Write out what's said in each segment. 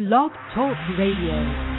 Blog Talk Radio.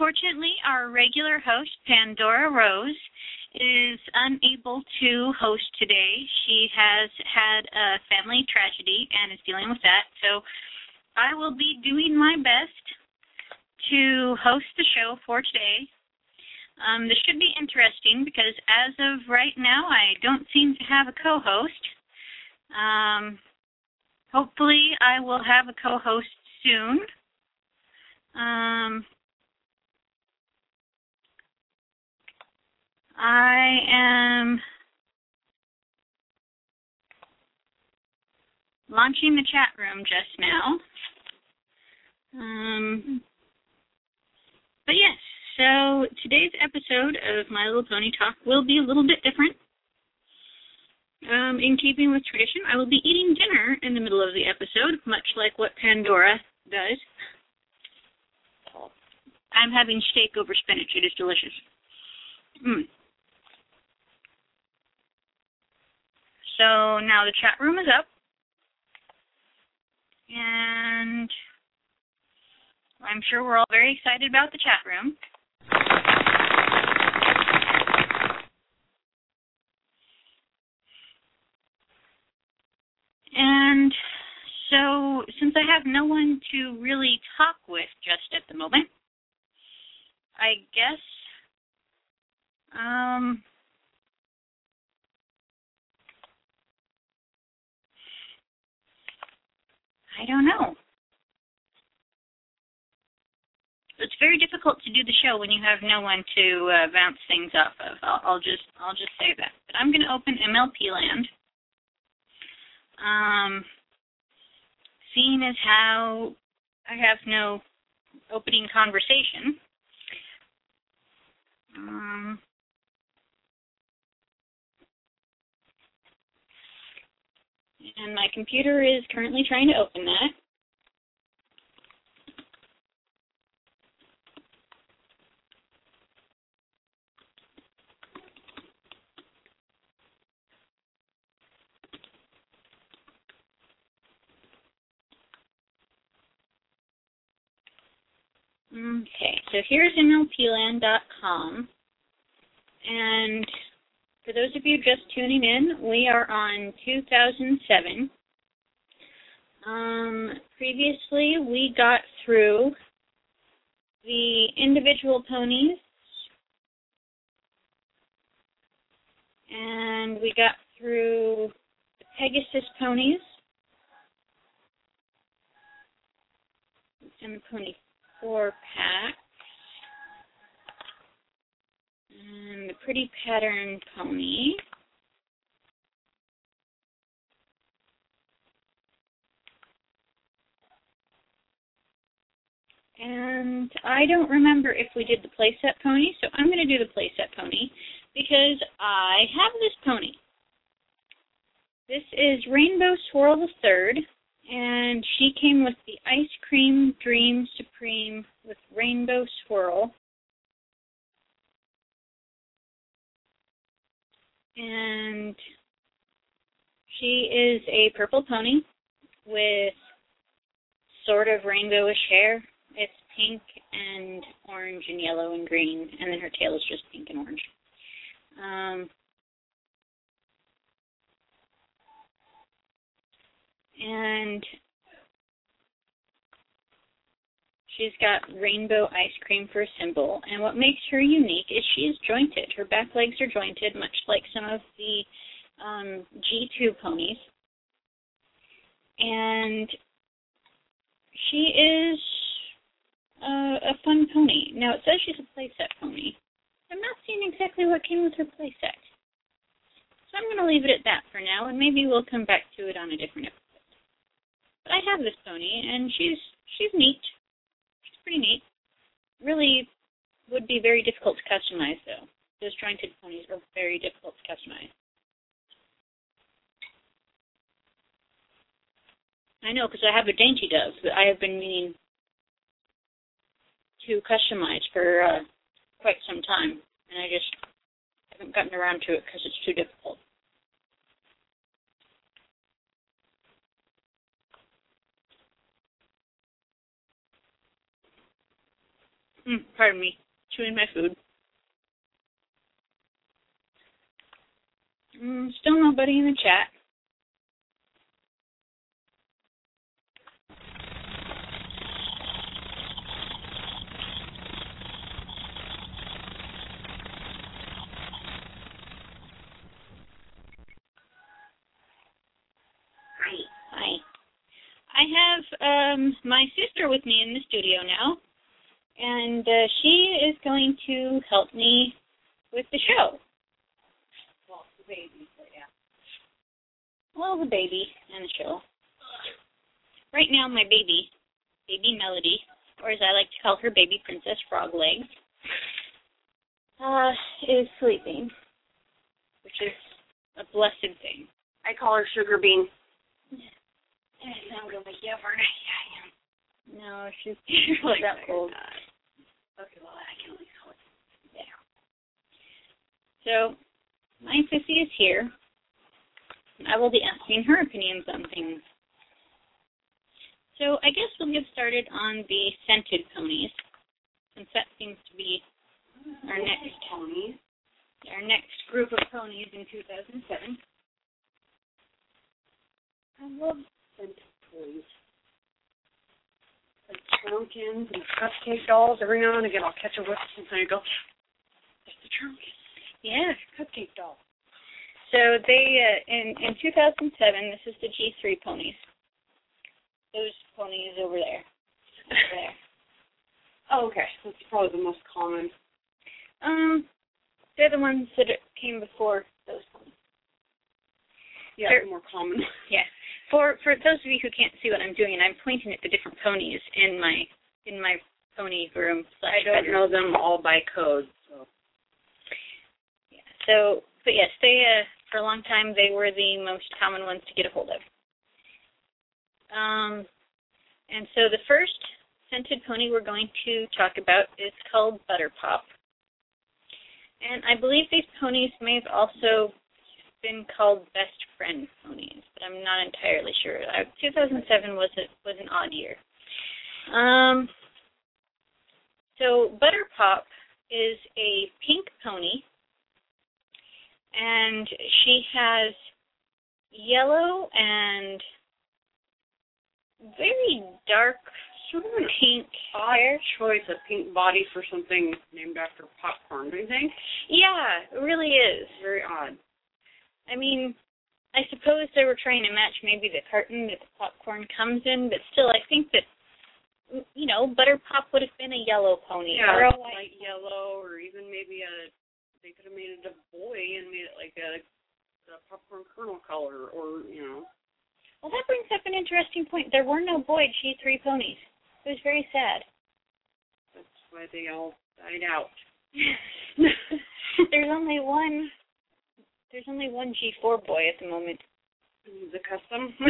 Unfortunately, our regular host, Pandora Rose, is unable to host today. She has had a family tragedy and is dealing with that, so I will be doing my best to host the show for today. Um, this should be interesting because as of right now, I don't seem to have a co-host. Um, hopefully, I will have a co-host soon. Um, I am launching the chat room just now. Um, but yes, so today's episode of My Little Pony Talk will be a little bit different. Um, in keeping with tradition, I will be eating dinner in the middle of the episode, much like what Pandora does. I'm having steak over spinach. It is delicious. Mm. So now the chat room is up. And I'm sure we're all very excited about the chat room. And so, since I have no one to really talk with just at the moment, I guess um I don't know. It's very difficult to do the show when you have no one to uh, bounce things off of. I'll, I'll just I'll just say that. But I'm going to open MLP Land. Um, seeing as how I have no opening conversation, um, and my computer is currently trying to open that. Okay, so here's MLPland.com. And for those of you just tuning in, we are on 2007. Um, previously, we got through the individual ponies, and we got through the Pegasus ponies, and the pony four pack. And the pretty pattern pony. And I don't remember if we did the playset pony, so I'm going to do the playset pony because I have this pony. This is Rainbow Swirl the Third, And she came with the Ice Cream Dream Supreme with Rainbow Swirl. And she is a purple pony with sort of rainbowish hair. It's pink and orange and yellow and green, and then her tail is just pink and orange. Um, and she's got rainbow ice cream for a symbol. And what makes her unique is she is jointed. Her back legs are jointed, much like some of the um, G2 ponies. And she is a, a fun pony. Now it says she's a playset pony. I'm not seeing exactly what came with her playset. So I'm going to leave it at that for now, and maybe we'll come back to it on a different episode. But I have this pony, and she's she's neat. Pretty neat. Really would be very difficult to customize, though. Those jointed ponies are very difficult to customize. I know because I have a dainty dove that I have been meaning to customize for uh, quite some time, and I just haven't gotten around to it because it's too difficult. Mm, pardon me, chewing my food. Mm, still nobody in the chat. Hi. Hi. I have um, my sister with me in the studio now, and uh, she is going to help me with the show. Well, the baby, but yeah. Well, the baby and the show. Right now, my baby, baby Melody, or as I like to call her, baby Princess Frog Legs, uh, is sleeping, which is a blessed thing. I call her Sugar Bean. Yes, I'm gonna make you up, aren't I? Yeah, I am. No, she's she's really that cold. Okay, well, I can only it. Yeah. So, my sissy is here. I will be asking her opinions on things. So, I guess we'll get started on the scented ponies, since that seems to be our next ponies. our next group of ponies in 2007. I love scented toys. Like pumpkins and cupcake dolls. Every now and again, I'll catch a whiff and I go, "There's the trumpet, Yeah. cupcake doll." So they uh, in in 2007, this is the G3 ponies. Those ponies over there. Over there. Oh, okay. That's probably the most common. Um, they're the ones that came before those ponies. Yeah, They're- the more common. Yeah. For for those of you who can't see what I'm doing, I'm pointing at the different ponies in my in my pony room. I don't know them all by code, so. Yeah. So, but yes, they uh, for a long time they were the most common ones to get a hold of. Um, and so the first scented pony we're going to talk about is called Butterpop. And I believe these ponies may have also been called best friend ponies, but I'm not entirely sure. Uh, 2007 was a, was an odd year. Um, so Butterpop is a pink pony, and she has yellow and very dark Sort of pink odd hair. choice, a pink body for something named after popcorn, do you think? Yeah, it really is. Very odd. I mean, I suppose they were trying to match maybe the carton that the popcorn comes in, but still, I think that you know, Butterpop would have been a yellow pony Yeah, or a light yellow, or even maybe a. They could have made it a boy and made it like a, a popcorn kernel color, or you know. Well, that brings up an interesting point. There were no boy G3 ponies. It was very sad. That's why they all died out. there's only one. There's only one G4 boy at the moment. the custom.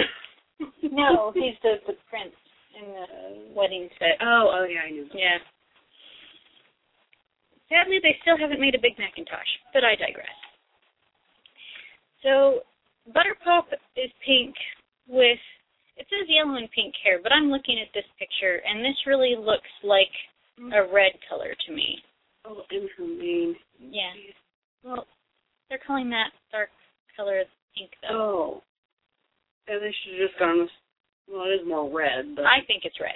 No, he's the the prince in the wedding set. Oh, oh yeah, I knew. Yeah. Sadly, they still haven't made a big McIntosh, but I digress. So, Butterpop is pink with, it says yellow and pink hair, but I'm looking at this picture, and this really looks like a mm-hmm. red color to me. Oh, and her mane. Yeah. Well, they're calling that dark color pink, though. Oh. Yeah, they should have just gone with. Well, it is more red, but I think it's red.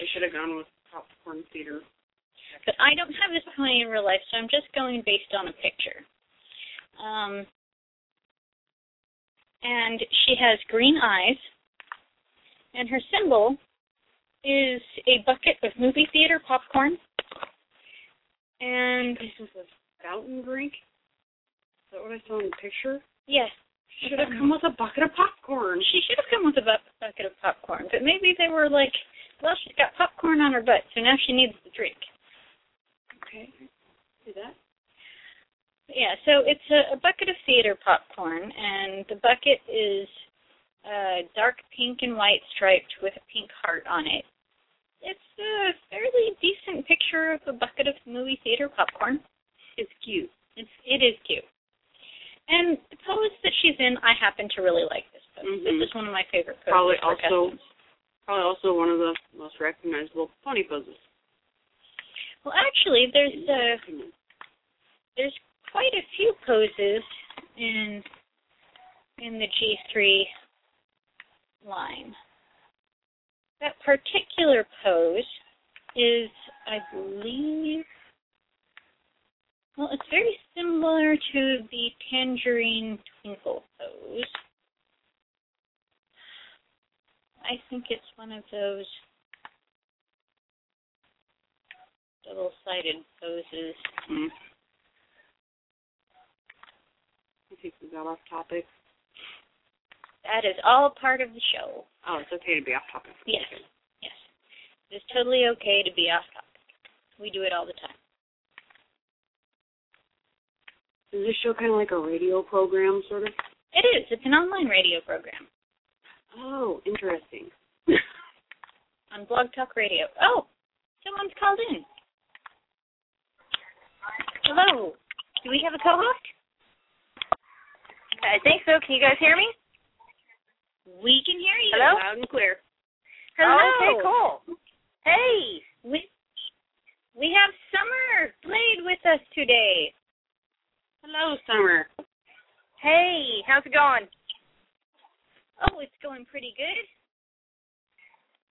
they should have gone with popcorn theater. But I don't have this pony in real life, so I'm just going based on a picture. Um, and she has green eyes, and her symbol is a bucket of movie theater popcorn. And This is a fountain drink. Is that what I saw in the picture? yes, She Should have come with a bucket of popcorn. she should have come with a bu- bucket of popcorn, but maybe they were like, well, she's got popcorn on her butt, so now she needs the drink. Okay. See that? Yeah, so it's a, a bucket of theater popcorn, and the bucket is uh, dark pink and white striped with a pink heart on it. It's a fairly decent picture of a bucket of movie theater popcorn. It's cute. It's it is cute, and the pose that she's in, I happen to really like this pose. Mhm. This is one of my favorite poses. Probably also-. Probably also one of the most recognizable pony poses. Well, actually, there's uh, there's quite a few poses in in the G3 line. That particular pose is, I believe, well, it's very similar to the tangerine twinkle pose. I think it's one of those double-sided poses. Hmm. I think we got off topic. That is all part of the show. Oh, it's okay to be off topic. Yes. Yes. It's totally okay to be off topic. We do it all the time. Is this show kind of like a radio program, sort of? It is. It's an online radio program Oh, interesting. on Blog Talk Radio. Oh, someone's called in. Hello. Do we have a co-host? I think so. Can you guys hear me? We can hear you Hello? loud and clear. Oh, Hello. okay, cool. Hey. We we have Summer Blade with us today. Hello, Summer. Hey, how's it going? Oh, it's going pretty good.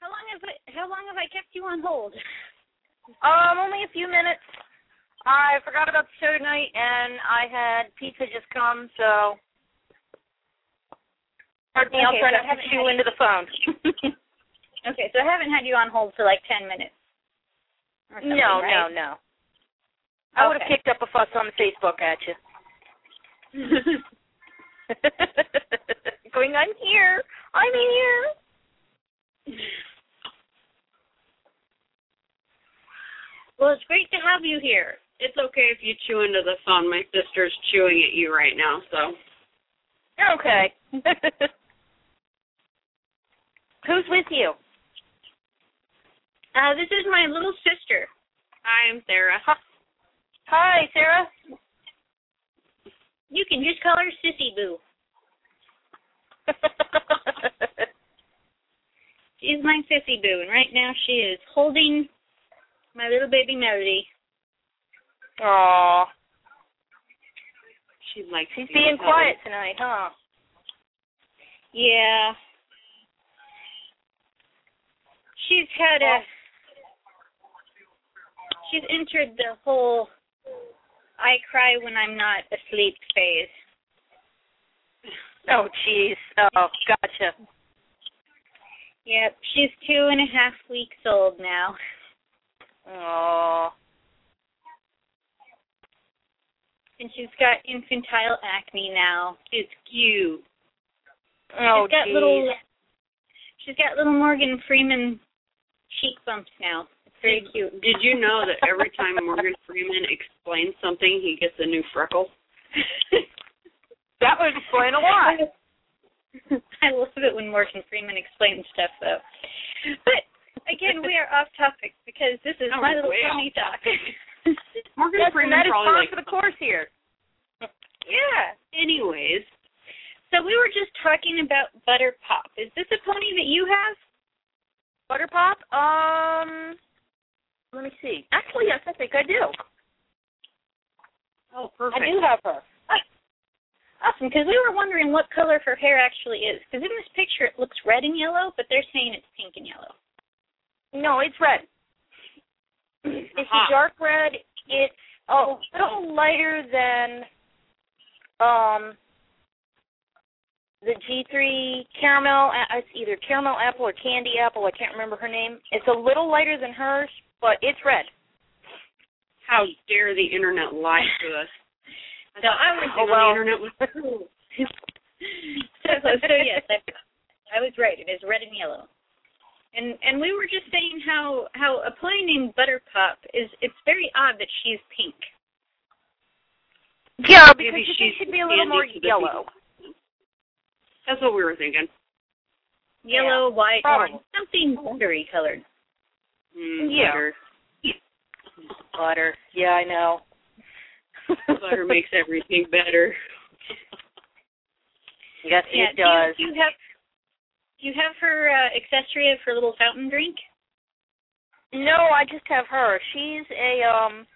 How long have I, how long have I kept you on hold? Um, only a few minutes. I forgot about the show tonight, and I had pizza just come, so. Pardon me, I'll Okay, try so to have you into the phone. Okay, so I haven't had you on hold for like ten minutes. No, right? no, no. I would have Okay. kicked up a fuss on Facebook at you. Going on here. I'm here. Well, it's great to have you here. It's okay if you chew into the phone. My sister's chewing at you right now, so. Okay. Who's with you? Uh, this is my little sister. Hi, I'm Sarah. Hi, Sarah. You can just call her Sissy Boo. She's my Sissy Boo, and right now she is holding my little baby Melody. Aw, She likes she's being quiet tonight, huh? Yeah. She's had a. She's entered the whole I cry when I'm not asleep phase. Oh, jeez. Oh, gotcha. Yep, she's two and a half weeks old now. Oh, And she's got infantile acne now. It's cute. oh, she's got little she's got little Morgan Freeman cheek bumps now. It's you. Did you know that every time Morgan Freeman explains something, he gets a new freckle? That would explain a lot. I love it when Morgan Freeman explains stuff, though. But again, we are off topic because this is Oh, my little way pony off talk. Morgan Yes, and Freeman that is probably like. for the course here. yeah. Anyways, So we were just talking about Butter Pop. Is this a pony that you have? Butter Pop? Um, let me see. Actually, yes, I think I do. oh, perfect. I do have her. Awesome, because we were wondering what color her hair actually is. Because in this picture it looks red and yellow, but they're saying it's pink and yellow. No, it's red. It's a dark red. It's a little lighter than um the G3 caramel. It's either caramel apple or candy apple. I can't remember her name. It's a little lighter than hers, but it's red. How dare the internet lie to us? So I was Oh, well. the internet was so, so, so yes, I, I was right. It is red and yellow. And and we were just saying how how a pony named Buttercup is it's very odd that she's pink. Yeah, because Maybe you think she'd be a little more yellow. That's what we were thinking. Yellow, white, probably. orange, something buttery colored. Mm, Yeah. Butter. Butter. Yeah, I know. Butter makes everything better. Yes, Yeah, it does. Do you, do you have do you have her uh, accessory of her little fountain drink? No, I just have her. She's a um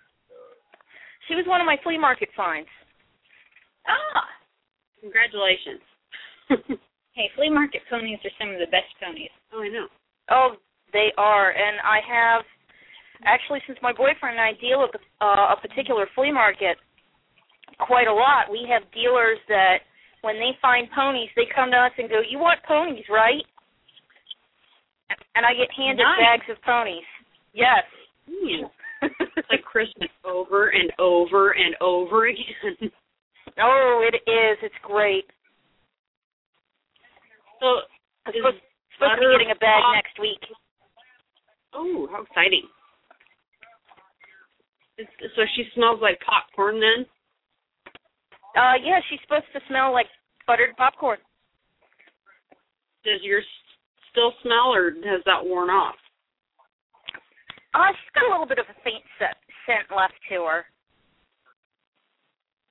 she was one of my flea market finds. Ah, Congratulations. hey, flea market ponies are some of the best ponies. oh, I know. Oh, they are, and I have actually since my boyfriend and I deal the, uh, a particular flea market quite a lot. We have dealers that when they find ponies, they come to us and go, "You want ponies, right?" And I get handed Nice. bags of ponies. Yes. It's like Christmas over and over and over again. oh, it is. It's great. So, I'm supposed, supposed to be getting a bag pop- next week. Oh, how exciting! So she smells like popcorn then. Uh, yeah, she's supposed to smell like buttered popcorn. Does yours still smell, or has that worn off? Uh, she's got a little bit of a faint scent, scent left to her.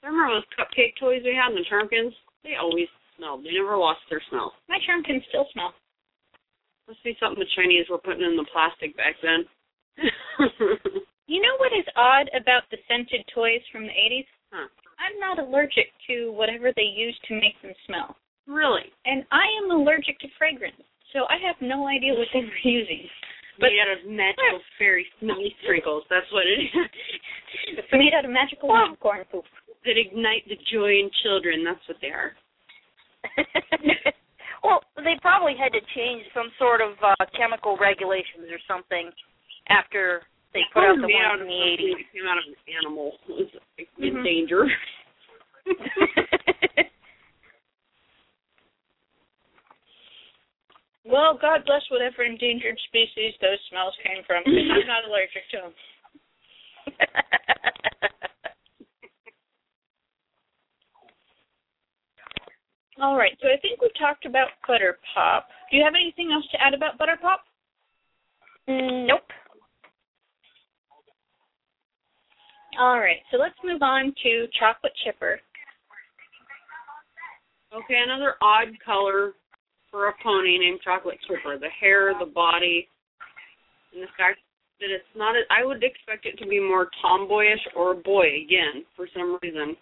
Remember those cupcake toys we had in the Trumpkins? They always smelled. They never lost their smell. My charm still smell. Must be something the Chinese were putting in the plastic back then. You know what is odd about the scented toys from the 80s? Huh. I'm not allergic to whatever they use to make them smell. really? And I am allergic to fragrance, so I have no idea what they were using. But- Made out of magical fairy smelly sprinkles. That's what it is. It's made out of magical popcorn poop. that ignite the joy in children. That's what they are. Well, they probably had to change some sort of uh, chemical regulations or something after they put out the Made ones in the 80s. that Came out of an animal. It was like, in Mhm. danger. Well, God bless whatever endangered species those smells came from, I'm not allergic to them. All right, so I think we've talked about Butter Pop. Do you have anything else to add about Butter Pop? Mm, nope. All right, so let's move on to Chocolate Chipper. Okay, another odd color for a pony named Chocolate Chipper. The hair, the body, and the fact that it's not. A, I would expect it to be more tomboyish or a boy again for some reason.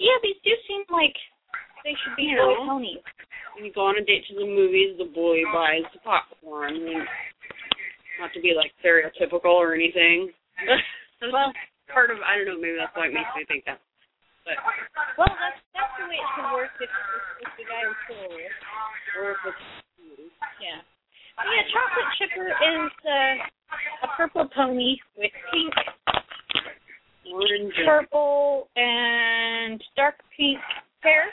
Yeah, these do seem like they should be You know. ponies. When you go on a date to the movies, the boy buys the popcorn. And not to be like stereotypical or anything. Well, part of. I don't know. Maybe that's why it makes me think that. But well, that's that's the way it should work if, if, if the guy is cool. or if it's Yeah. Yeah, Chocolate Chipper is uh, a purple pony with pink, orange, purple, and dark pink hair.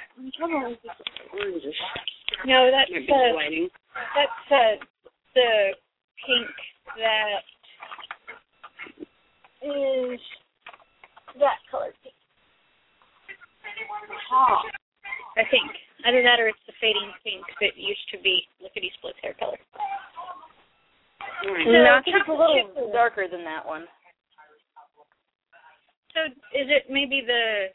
orangish. No, that's Maybe uh, lighting. that's uh, the pink that is that color pink. Oh, I think. Either that or it's the fading pink that used to be Lickety Split's hair color. All right. So, no, I think it's a little chip- darker than that one. So is it maybe the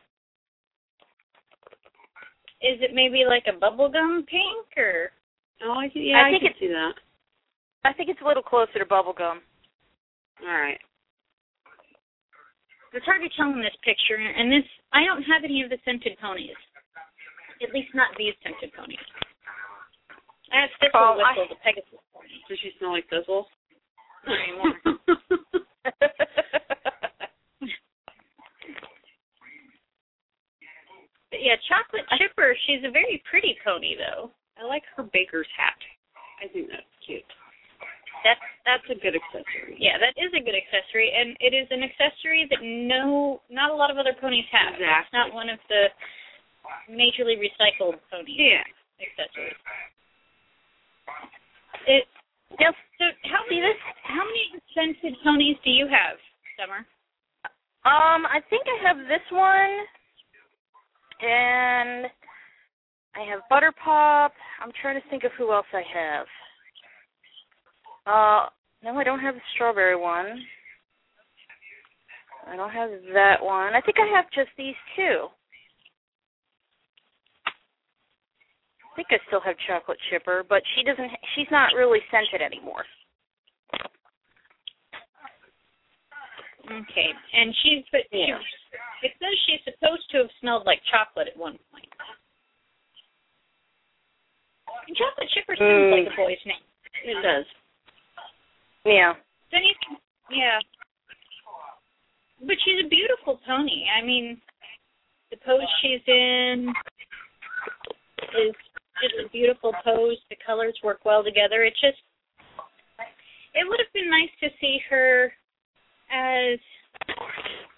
is it maybe like a bubblegum pink or Oh, I can, yeah, I I, think can it's- see that. I think it's a little closer to bubblegum. All right. it's hard to tell in this picture and this I don't have any of the scented ponies. At least not these scented ponies. I have Thistle Oh, I- the Pegasus pony. Does she smell like thistle? Not anymore. But yeah, Chocolate Chipper, she's a very pretty pony though. I like her baker's hat. I think that's cute. That's That's a good accessory. yeah, that is a good accessory and it is an accessory that no not a lot of other ponies have. It's not one of the majorly recycled ponies Yeah. accessories. It Yes. so how See many this? how many scented ponies do you have, Summer? Um, I think I have this one, and I have Butterpop. I'm trying to think of who else I have. Uh, no, I don't have the strawberry one. I don't have that one. I think I have just these two. I think I still have chocolate chipper, but she doesn't. She's not really scented anymore. Okay, and she's but she, Yeah. it says she's supposed to have smelled like chocolate at one point. And chocolate chipper sounds Mm. like a boy's name. It does. Yeah. Then you, yeah. But she's a beautiful pony. I mean, the pose she's in is just a beautiful pose. The colors work well together. It just, it would have been nice to see her as,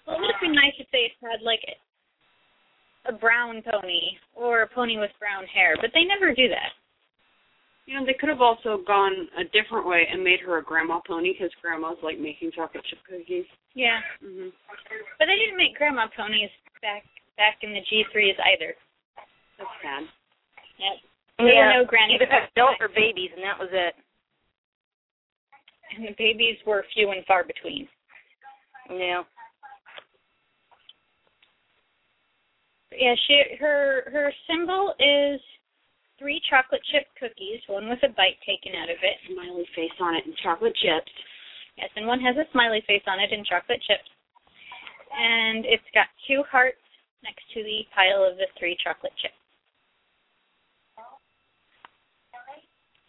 well, it would have been nice if they had like a, a brown pony or a pony with brown hair, but they never do that. You know, they could have also gone a different way and made her a grandma pony because grandmas like making chocolate chip cookies. Yeah. hmm But they didn't make grandma ponies back back in the G3s either. That's sad. Yep. There yeah. were no granny Either packs. adult or babies, and that was it. and the babies were few and far between. Yeah. Yeah, she her her symbol is three chocolate chip cookies, one with a bite taken out of it. Smiley face on it and chocolate chips. Yes, and one has a smiley face on it and chocolate chips. And it's got two hearts next to the pile of the three chocolate chips.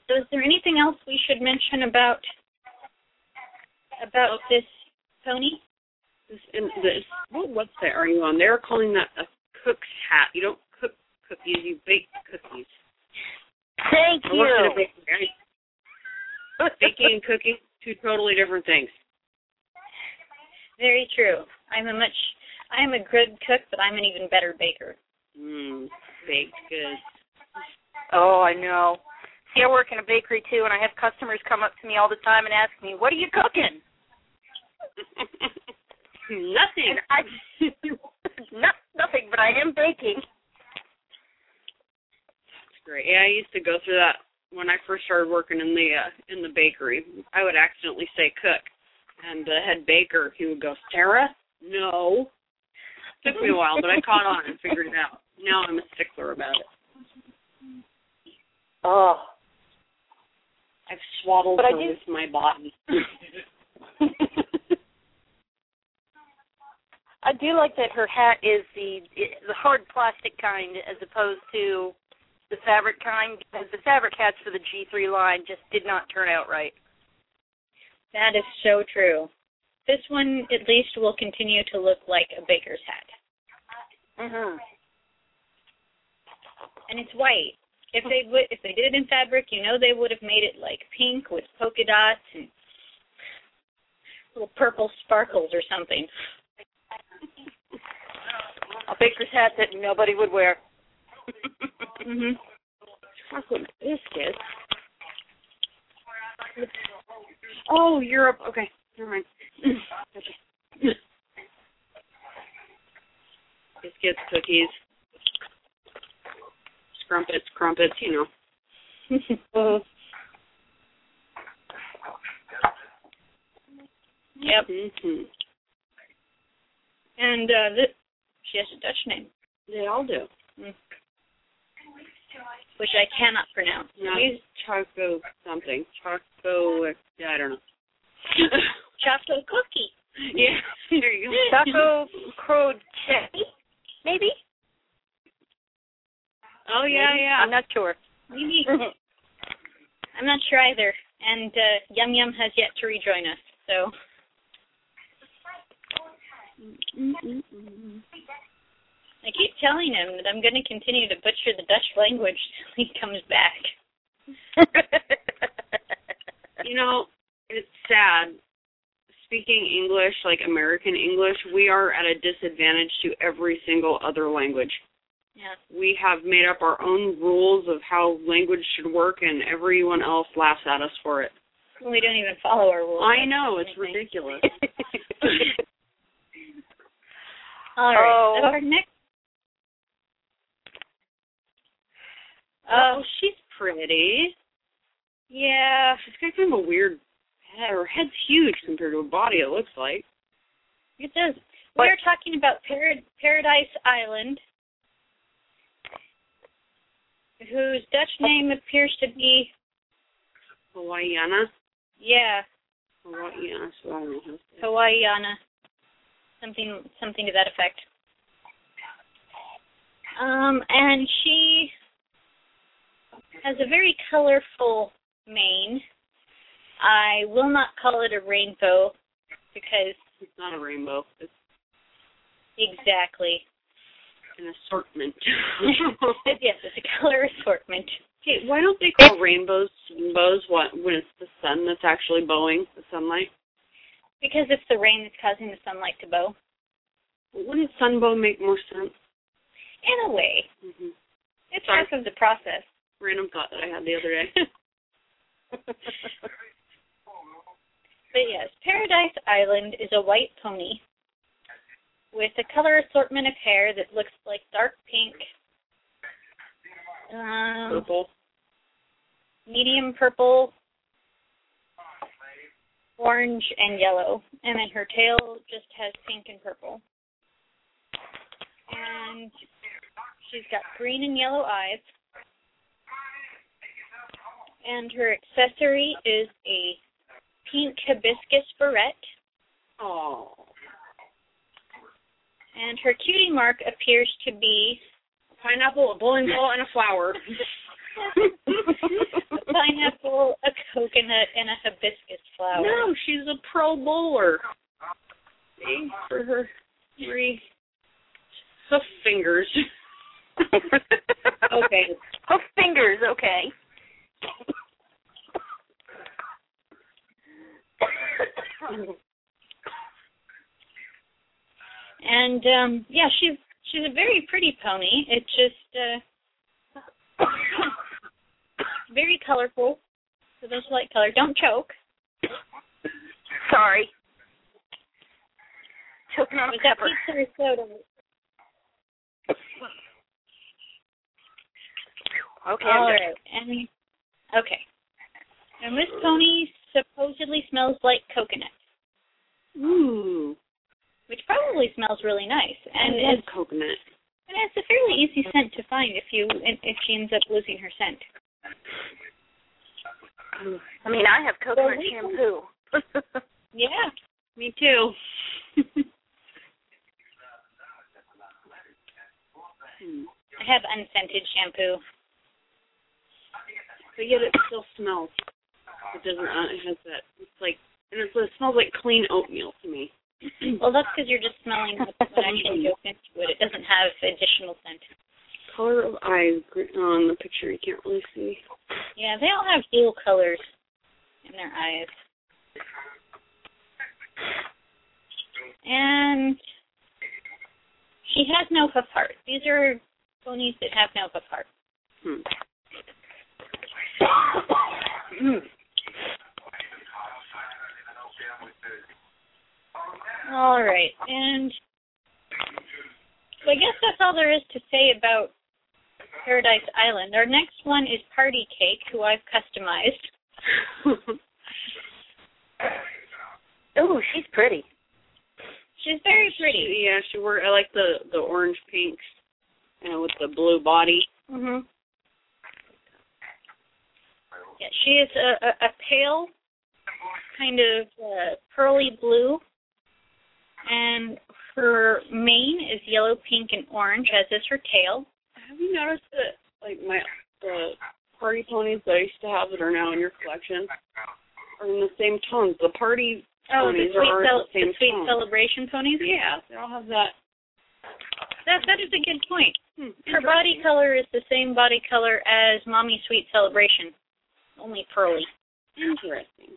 So is there anything else we should mention about about this pony? This, and this, what website are you on? They're calling that a cook's hat. You don't cook cookies, you bake cookies. Thank I worked at a you. bakery. Baking and cooking, two totally different things. Very true. I'm a much I am a good cook, but I'm an even better baker. Mmm, baked goods. Oh, I know. See, I work in a bakery too, and I have customers come up to me all the time and ask me, "What are you cooking?" Nothing. And I, not nothing, but I am baking. That's great. Yeah, I used to go through that when I first started working in the uh, in the bakery. I would accidentally say cook, and the head baker he would go, "Sarah, no." Took me a while, but I caught on and figured it out. Now I'm a stickler about it. Oh. I've swaddled But her with my body. I do like that her hat is the the hard plastic kind as opposed to the fabric kind because the fabric hats for the G3 line just did not turn out right. That is so true. This one at least will continue to look like a baker's hat. Mhm. And it's white. If they would if they did it in fabric, you know they would have made it like pink with polka dots and little purple sparkles or something. A baker's hat that nobody would wear. Mhm. Chocolate biscuits. Oh, Europe. Okay, never mind. Gotcha. Biscuits, cookies. scrumpets, crumpets, you know. Yep. hmm And uh, this, she has a Dutch name, They all do. Mm. which I cannot pronounce. No, Choco something. Choco, I don't know. Choco cookie. yeah, there you go. Choco crochet, maybe? Oh yeah, yeah. I'm not sure. Maybe. I'm not sure either. And uh, Yum Yum has yet to rejoin us. So mm, mm, I keep telling him that I'm going to continue to butcher the Dutch language till he comes back. You know, it's sad. Speaking English, like American English, we are at a disadvantage to every single other language. Yeah. We have made up our own rules of how language should work, and everyone else laughs at us for it. We don't even follow our rules. I know, it's Anything. ridiculous. All right. Oh. So our next. Oh, she's pretty. Yeah. She's got kind of a weird head. Her head's huge compared to her body, it looks like. It does. But- We're talking about Parad- Paradise Island, whose Dutch name appears to be Hawaiiana. yeah Hawaiiana, so I don't know how to say it. Hawaiiana, something something to that effect. Um, and she has a very colorful mane. I will not call it a rainbow because It's not a rainbow. It's exactly an assortment. yes, it's a color assortment. Hey, why don't they call rainbows bows when it's the sun that's actually bowing the sunlight? Because it's the rain that's causing the sunlight to bow. Wouldn't sunbow make more sense? In a way, hmm it's Sorry. half of the process. Random thought that I had the other day. But yes, Paradise Island is a white pony with a color assortment of hair that looks like dark pink, um, Purple. medium purple, orange, and yellow. And then her tail just has pink and purple. And she's got green and yellow eyes. And her accessory is a pink hibiscus barrette. Oh. And her cutie mark appears to be Pineapple, a bowling ball, and a flower. a pineapple, a coconut, and a hibiscus flower. No, she's a pro bowler. See, for her three hoof fingers. Okay. Hoof fingers, okay. And um yeah, she's she's a very pretty pony. It's just uh very colorful. So those light color, don't choke. Sorry. Choking on a Was that pepper. pizza or soda? Okay. All right. And okay. And this pony supposedly smells like coconut, Ooh. which probably smells really nice. And I love it's coconut. and it's a fairly easy scent to find if you if she ends up losing her scent. I mean, I have coconut we- shampoo. Yeah. Me too. Hmm. I have unscented shampoo. But yet it still smells. It doesn't. Uh, it has that. It's like, and it's, it smells like clean oatmeal to me. Well, that's because you're just smelling what actually goes into it. It doesn't have additional scent. Color of eyes on the picture you can't really see. Yeah, they all have dual colors in their eyes. And she has no hoof heart. These are ponies that have no hoof heart. Hmm. All right, and so I guess that's all there is to say about Paradise Island. Our next one is Party Cake, who I've customized. Oh, she's pretty. She's very pretty. She- yeah, she wore. I like the the orange pinks, and with the blue body. Mhm. Yeah, she is a, a, a pale, kind of uh, pearly blue, and her mane is yellow, pink, and orange, as is her tail. Have you noticed that like my the party ponies that I used to have that are now in your collection are in the same tones? The party Oh, the sweet, are cel- the same the sweet tone. celebration ponies. Yeah, they all have that. That that is a good point. Hmm, Her body color is the same body color as Mommy Sweet Celebration, only pearly. Interesting.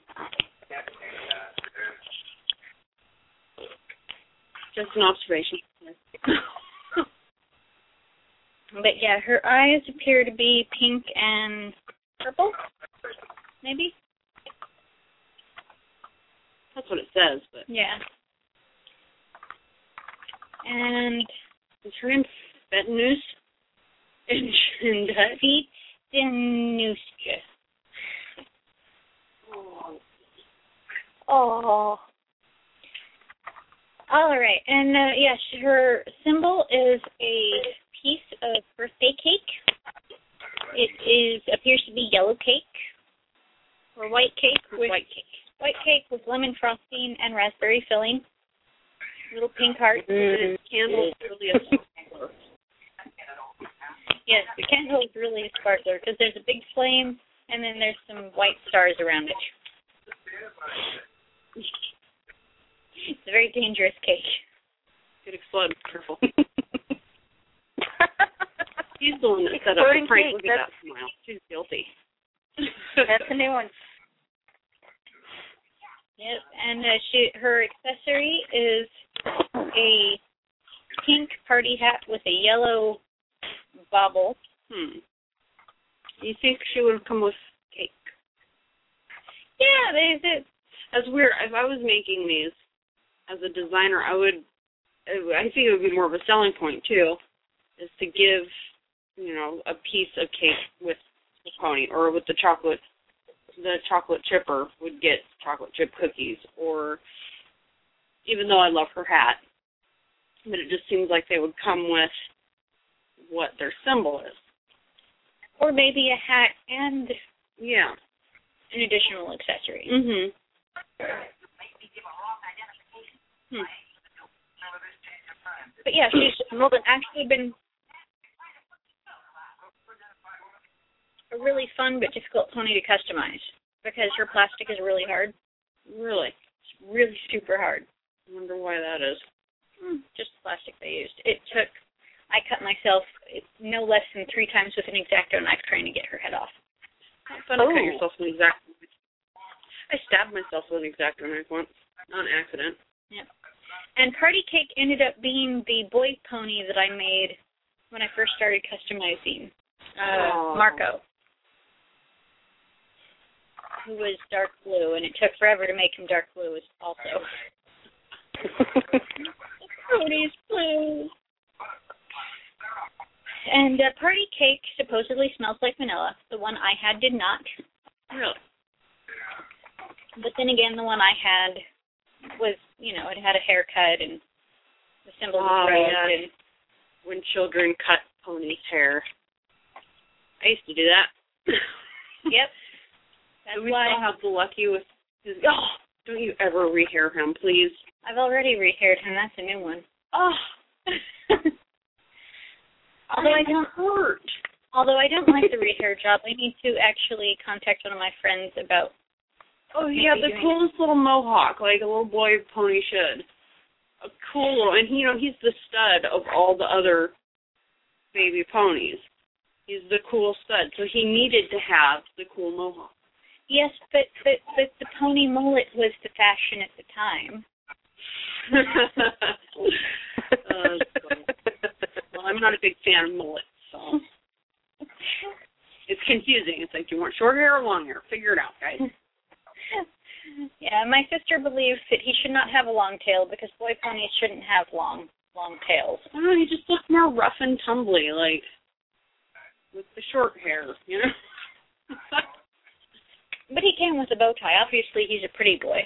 Just an observation. But yeah, her eyes appear to be pink and purple, maybe. That's what it says, but Yeah. And is her name Fetnus? Fitzinuska. Oh, Oh. All right, and uh, yes, her symbol is a piece of birthday cake. It is appears to be yellow cake or white cake with white cake. white cake with lemon frosting and raspberry filling. Little pink heart. The candle is really a sparkler. Yes, the candle is really a sparkler because there's a big flame and then there's some white stars around it. It's a very dangerous cake. Could explode. Careful. He's the one that set up Exploding the prank. cake, Look at that smile. She's guilty. That's a new one. Yep, and uh, she her accessory is a pink party hat with a yellow bobble. hmm. You think she would have come with cake? Yeah, there's it. That's weird. If I was making these as a designer, I would. I think it would be more of a selling point too, is to give, you know, a piece of cake with the pony or with the chocolate. The chocolate chipper would get chocolate chip cookies, or even though I love her hat, but it just seems like they would come with what their symbol is. Or maybe a hat and Yeah. an additional accessory. Mhm. Hmm. But yeah, she's actually been a really fun but difficult pony to customize because her plastic is really hard. Really. It's really super hard. I wonder why that is. Hmm, Just the plastic they used. It took. I cut myself no less than three times with an exacto knife trying to get her head off. Not fun to cut Oh. yourself with an exact. I stabbed myself with an exacto knife once, on accident. And Party Cake ended up being the boy pony that I made when I first started customizing. Uh, Oh. Marco, who was dark blue, and it took forever to make him dark blue as also. Pony's blue. And uh, Party Cake supposedly smells like vanilla. The one I had did not. Really? But then again, the one I had was, you know, it had a haircut and the symbol was Oh, red. yes. And, When children cut ponies' hair. I used to do that. yep. That's we why still have the lucky with his oh don't you ever rehair him, please. I've already rehaired him. That's a new one. Oh although I don't, hurt. although I don't like the rehair job, I need to actually contact one of my friends about. Oh yeah, the coolest little mohawk, like a little boy pony should. A cool and you know, he's the stud of all the other baby ponies. He's the cool stud. So he needed to have the cool mohawk. Yes, but but but the pony mullet was the fashion at the time. uh, well, I'm not a big fan of mullets, so it's confusing. It's like, do you want short hair or long hair? Figure it out, guys. Yeah, my sister believes that he should not have a long tail because boy ponies shouldn't have long long tails. I don't know, he just looks more rough and tumbly. Like, with the short hair, you know. But he came with a bow tie. Obviously, he's a pretty boy.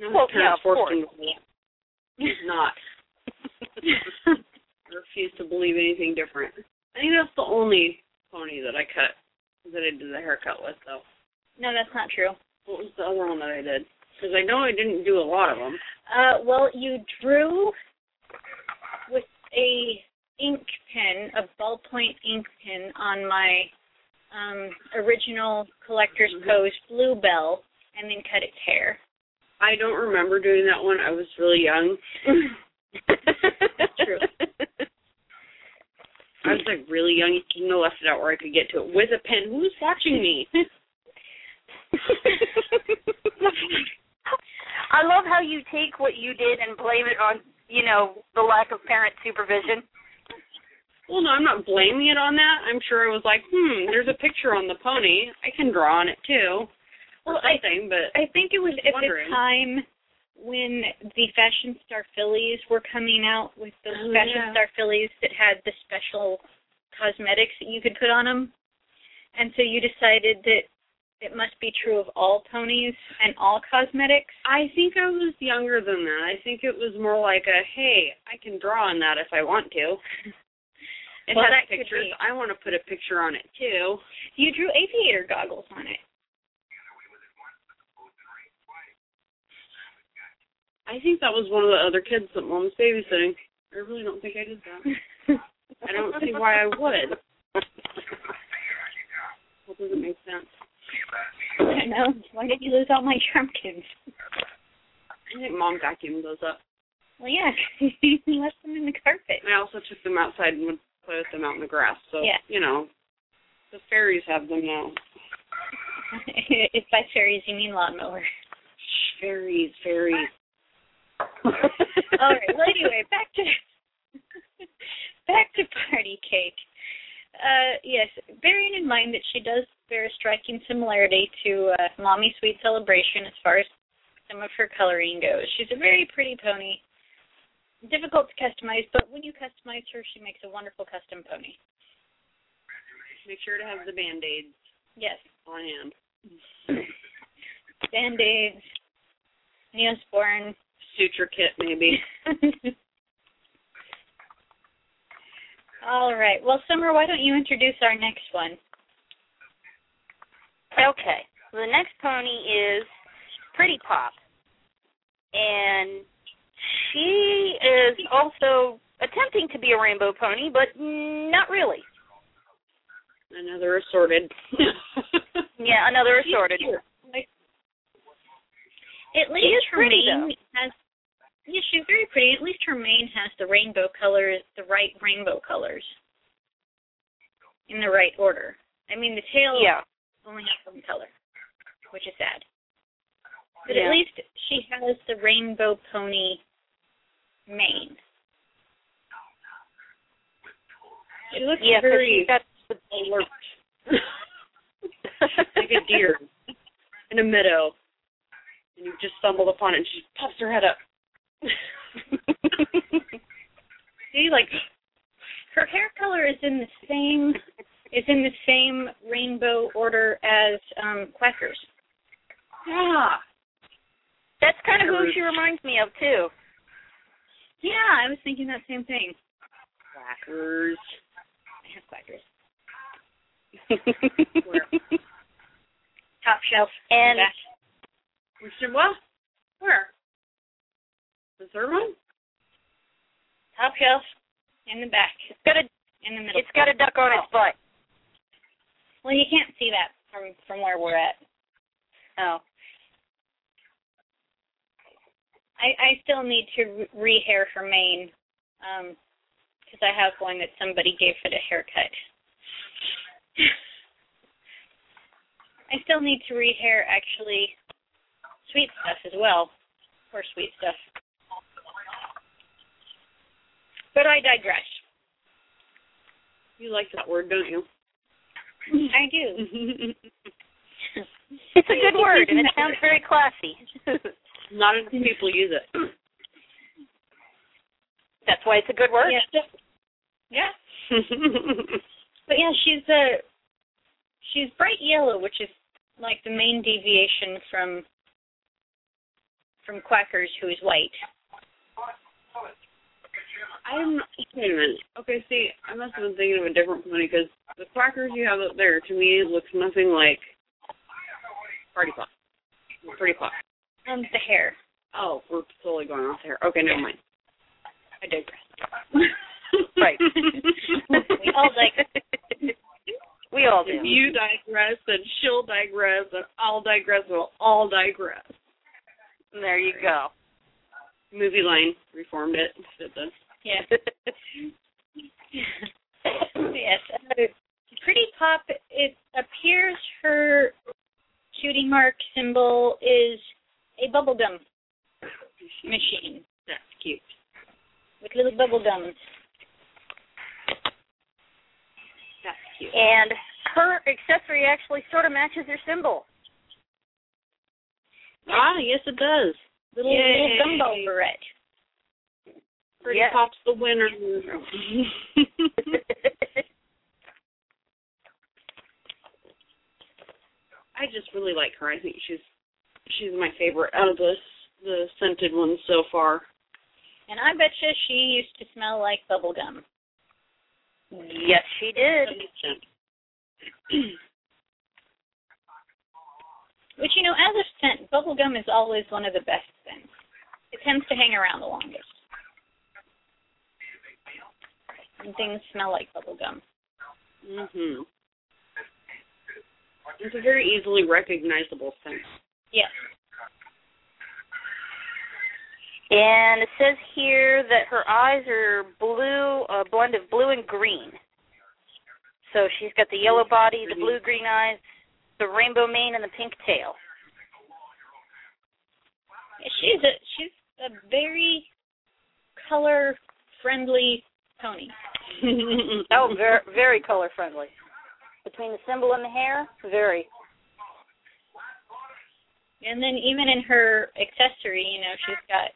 no, Well, yeah, of course. him to be. He's not. I refuse to believe anything different. I think that's the only pony that I cut that I did the haircut with, though. No, that's not true. What was the other one that I did? Because I know I didn't do a lot of them. Uh, well, you drew with a ink pen, a ballpoint ink pen, on my um, original collector's Mhm. pose bluebell, and then cut its hair. I don't remember doing that one. I was really young. True. I was like really young. You couldn't have left it out where I could get to it with a pen. Who's watching me? I love how you take what you did and blame it on, you know, the lack of parent supervision. Well, no, I'm not blaming it on that. I'm sure I was like, hmm, there's a picture on the pony. I can draw on it too. Well, or something, but I think it was at Wondering. the time when the Fashion Star Fillies were coming out with those Oh, Fashion yeah. Star Fillies that had the special cosmetics that you could put on them. And so you decided that it must be true of all ponies and all cosmetics. I think I was younger than that. I think it was more like a, hey, I can draw on that if I want to. It Well, has that pictures. I want to put a picture on it too. You drew aviator goggles on it. I think that was one of the other kids that mom was babysitting. I really don't think I did that. I don't see why I would. That doesn't make sense. I know. Why did you lose all my Trumpkins? I think mom vacuumed those up. Well, yeah, you left them in the carpet. I also took them outside and would play with them out in the grass. So Yeah. you know, the fairies have them now. if by fairies you mean lawnmower. Fairies, fairies. All right. Well, anyway, back to back to party cake. Uh, yes, bearing in mind that she does bear a striking similarity to uh, Mommy Sweet Celebration as far as some of her coloring goes. She's a very pretty pony. Difficult to customize, but when you customize her, she makes a wonderful custom pony. Make sure to have the band aids Yes, on hand. band aids, Neosporin. Suture kit maybe. All right. Well, Summer, why don't you introduce our next one? Okay. The next pony is Pretty Pop. And she is also attempting to be a rainbow pony, but not really. Another assorted. Yeah, another assorted. At least is her pretty, mane has. Yeah, she's very pretty. At least her mane has the rainbow colors, the right rainbow colors, in the right order. I mean, the tail Yeah. only has one color, which is sad. But Yeah. at least she has the rainbow pony mane. She looks Yeah, very she's got the alert. like a deer in a meadow. And you just stumbled upon it and she pops her head up. See, like her hair color is in the same is in the same rainbow order as um Quackers. yeah. That's kind of who she reminds me of too. Yeah, I was thinking that same thing. Crackers. I have Quackers. Top shelf. And back. We should what? Where? The one? top shelf in the back. it's got a In the middle. it's got a duck on its butt. well, you can't see that from from where we're at. Oh. I I still need to re- rehair her mane, um, because I have one that somebody gave it a haircut. I still need to rehair actually sweet stuff as well, or sweet stuff. But I digress. You like that word, don't you? I do. It's a good word and it sounds very classy. Not enough people use it. That's why it's a good word. Yeah. Yeah. But yeah, she's uh she's bright yellow, which is like the main deviation from from Quackers, who is white. I'm wait a minute. Okay, see, I must have been thinking of a different pony because the quackers you have up there to me looks nothing like party clock. Pretty clock. Um, the hair. Oh, we're totally going off there. Okay, never mind. I digress. Right. we all digress. we all If you digress, then she'll digress, and I'll digress, and we'll all digress. There you go. Movie line reformed it. Did the Yeah. yes. Uh, Pretty Pop, it appears her shooting mark symbol is a bubblegum machine That's cute. with little bubble gums. That's cute. and her accessory actually sort of matches her symbol. Ah, yes, it does. Little, Yay. little gumbo barrette. Pretty Yes. Pop's the winner. I just really like her. I think she's she's my favorite out of the the scented ones so far. And I bet you she used to smell like bubble gum. yes, she did. Which, you know, as a scent, bubblegum is always one of the best scents. It tends to hang around the longest. And things smell like bubble bubblegum. mhm. It's a very easily recognizable scent. Yes. And it says here that her eyes are blue, a blend of blue and green. So she's got the yellow body, the blue green eyes, the rainbow mane, and the pink tail. She's a she's a very color friendly pony. Oh, very, very color friendly. Between the symbol and the hair, very. And then even in her accessory, you know, she's got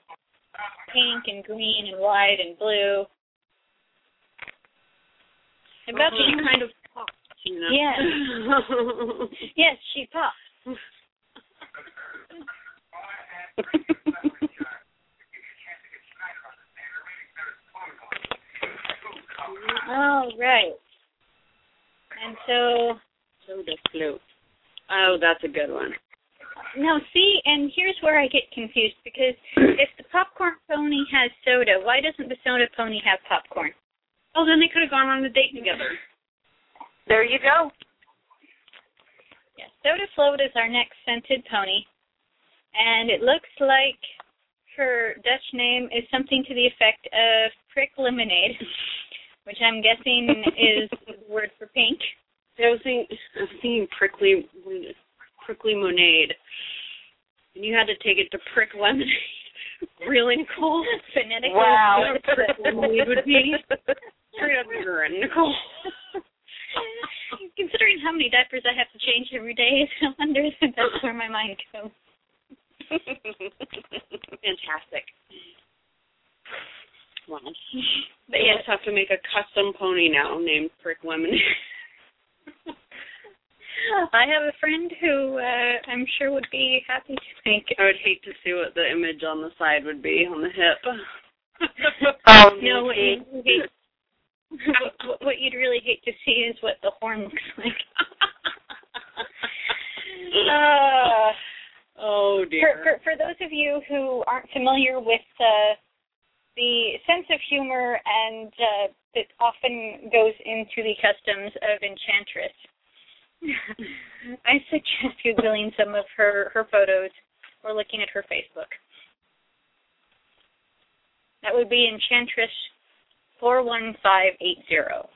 pink and green and white and blue. About she the kind of pops, you know. Yeah. Yes, she pops. Oh, right. And so Soda float. Oh, that's a good one. No, see, and here's where I get confused because if the popcorn pony has soda, why doesn't the soda pony have popcorn? Oh, then they could have gone on a date together. There you go. Yes, Soda Float is our next scented pony, and it looks like her Dutch name is something to the effect of Prick Lemonade, which I'm guessing is the word for pink. I was seeing, I was seeing prickly, prickly monade, and you had to take it to prick lemonade. really, Nicole? Phonetically, Wow. Prick Lemonade would be straight up urine, Nicole. Considering how many diapers I have to change every day, I wonder if that's where my mind goes. Fantastic. But They yes, just have to make a custom pony now named Prick Lemonade. I have a friend who uh, I'm sure would be happy to make I would hate to see what the image on the side would be on the hip. Oh, No, what you hate, what, you'd really hate to see is what the horn looks like. Uh, oh for, dear. for for those of you who aren't familiar with uh, the sense of humor and uh, that often goes into the customs of Enchantress, I suggest googling some of her her photos or looking at her Facebook. That would be Enchantress four one five eight zero.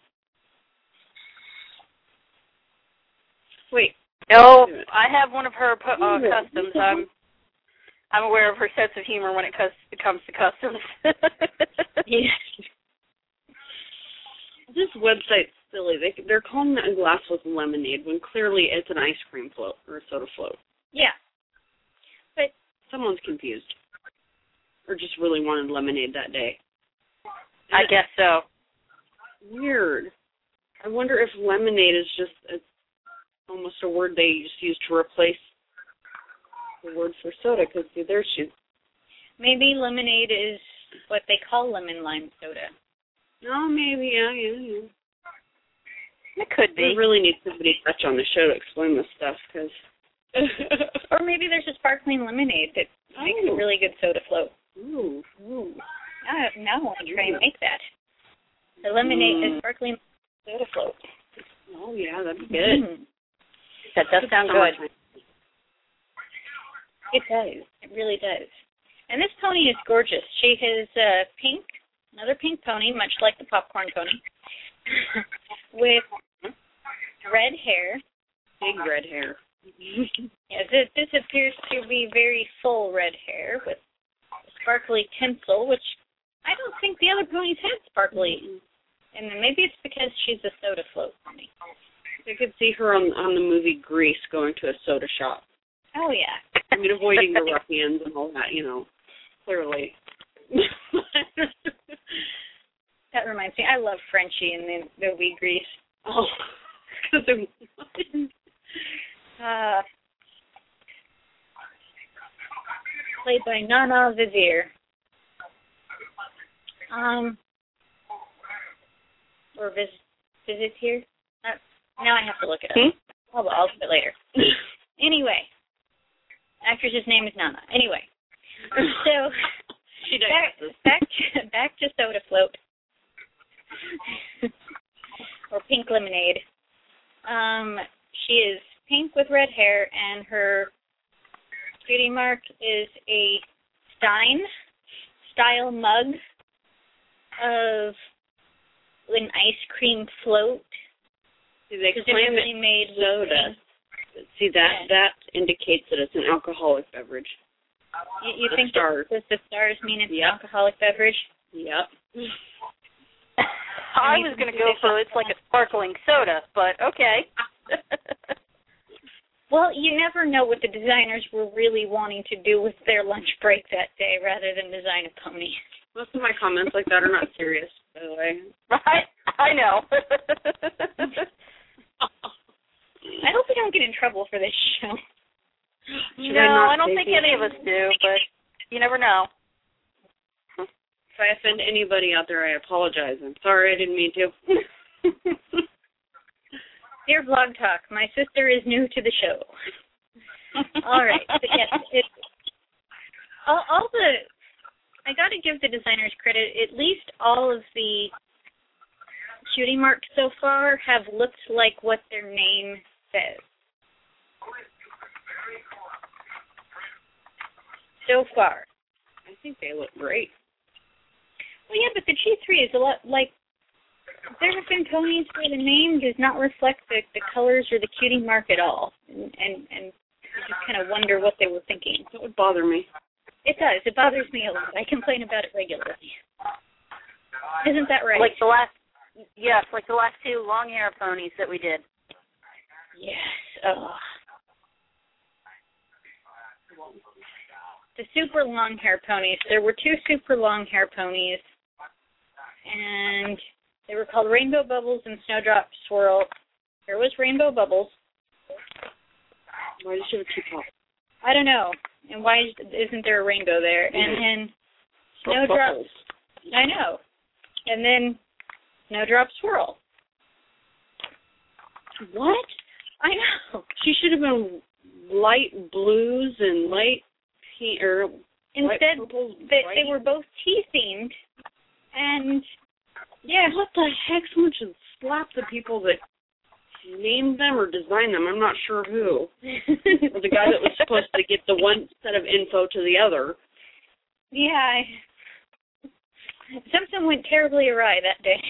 Wait, No, I have one of her po- uh, customs. I'm I'm aware of her sense of humor when it comes to customs. Yes. this website's silly. They they're calling it a glass with lemonade when clearly it's an ice cream float or a soda float. Yeah. But someone's confused, or just really wanted lemonade that day. I guess so. Weird. I wonder if lemonade is just a, almost a word they just use to replace the word for soda. Because there she. Maybe lemonade is what they call lemon lime soda. No, maybe yeah, yeah, yeah. It could be. We really need somebody to touch on the show to explain this stuff because. Or maybe there's a sparkling lemonade that makes a Oh. really good soda float. Ooh, ooh. I want to try and make that. The lemonade, Mm. the sparkling soda float. Oh yeah, that'd be good. Mm. That does sound good. It does. It really does. And this pony is gorgeous. She has uh, pink, another pink pony, much like the popcorn pony, with red hair. Big red hair. Yes, this, this appears to be very full red hair with sparkly tinsel, which I don't think the other ponies had sparkly. And then maybe it's because she's a soda float pony. I could see her on on the movie Grease going to a soda shop. Oh yeah. I mean, avoiding the ruffians and all that, you know, clearly. That reminds me, I love Frenchie and the the movie Grease. oh, 'cause it- Uh, played by Nana Vizier. Um, or Viz Vizier? Uh, now I have to look it up. Hmm? Oh, well, I'll do it later. Anyway, actress's name is Nana. Anyway, so she back back to, back to Soda Float or Pink Lemonade. Um, she is pink with red hair, and her beauty mark is a Stein style mug of an ice cream float, See, they claim made it's with soda. Pink. See that that indicates that it's an alcoholic beverage. You, you The think stars. that does the stars mean it's Yep. an alcoholic beverage? Yep. I was going to go for it's like a sparkling soda, but okay. Well, you never know what the designers were really wanting to do with their lunch break that day rather than design a pony. Most of my comments like that are not serious, by the way. right? I know. I hope we don't get in trouble for this show. Should no, not I don't think any of us do, but you never know. If I offend anybody out there, I apologize. I'm sorry, I didn't mean to. Dear Blog Talk, my sister is new to the show. All right, but yes, it, all, all the I got to give the designers credit. At least all of the shooting marks so far have looked like what their name says. So far. I think they look great. Well, yeah, but the G3 is a lot like. There have been ponies where the name does not reflect the, the colors or the cutie mark at all, and and, and you just kind of wonder what they were thinking. That would bother me. It does. It bothers me a lot. I complain about it regularly. Isn't that right? Like the last, yes, like the last two long hair ponies that we did. yes. Ugh. The super long hair ponies. There were two super long hair ponies, and they were called Rainbow Bubbles and Snowdrop Swirl. There was Rainbow Bubbles. Why did you have teapot? I don't know. And why is- isn't there a rainbow there? And then Snowdrop. I know. And then Snowdrop Swirl. What? I know. She should have been light blues and light or Instead, they, they were both tea themed, and yeah, What the heck? Someone should slap the people that named them or designed them. I'm not sure who. The guy that was supposed to get the one set of info to the other. yeah, something went terribly awry that day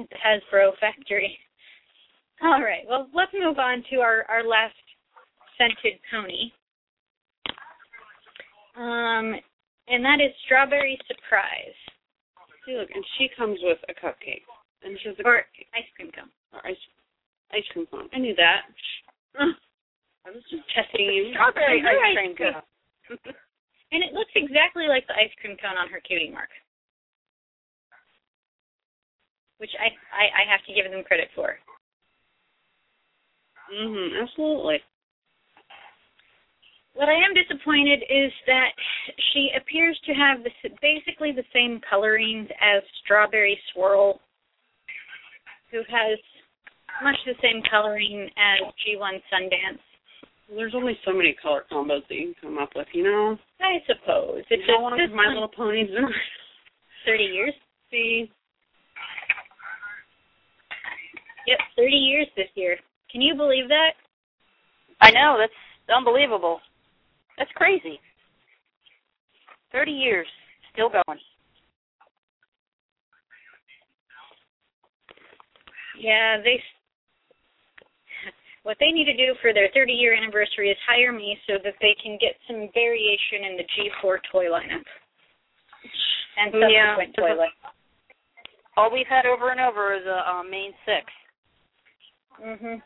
at the Hasbro factory. All right, well, let's move on to our our last scented pony. Um, and that is Strawberry Surprise, See, look, and she comes with a cupcake. And she has a or cupcake. ice cream cone. Or ice, ice cream cone. I knew that. I was just testing you. Strawberry Strawberry ice cream cream. cone. And it looks exactly like the ice cream cone on her cutie mark. which I, I, I have to give them credit for. Mhm. Absolutely. What I am disappointed is that she appears to have the, basically the same colorings as Strawberry Swirl, who has much the same coloring as G1 Sundance. There's only so many color combos that you can come up with, you know. I suppose it's How just long this My Little Ponies been? thirty years. See, Yep, thirty years this year. Can you believe that? I know that's unbelievable. That's crazy. Thirty years, still going. Yeah, they. What they need to do for their 30 year anniversary is hire me so that they can get some variation in the G4 toy lineup and subsequent toy lineup. All we've had over and over is a uh, main six. Mhm.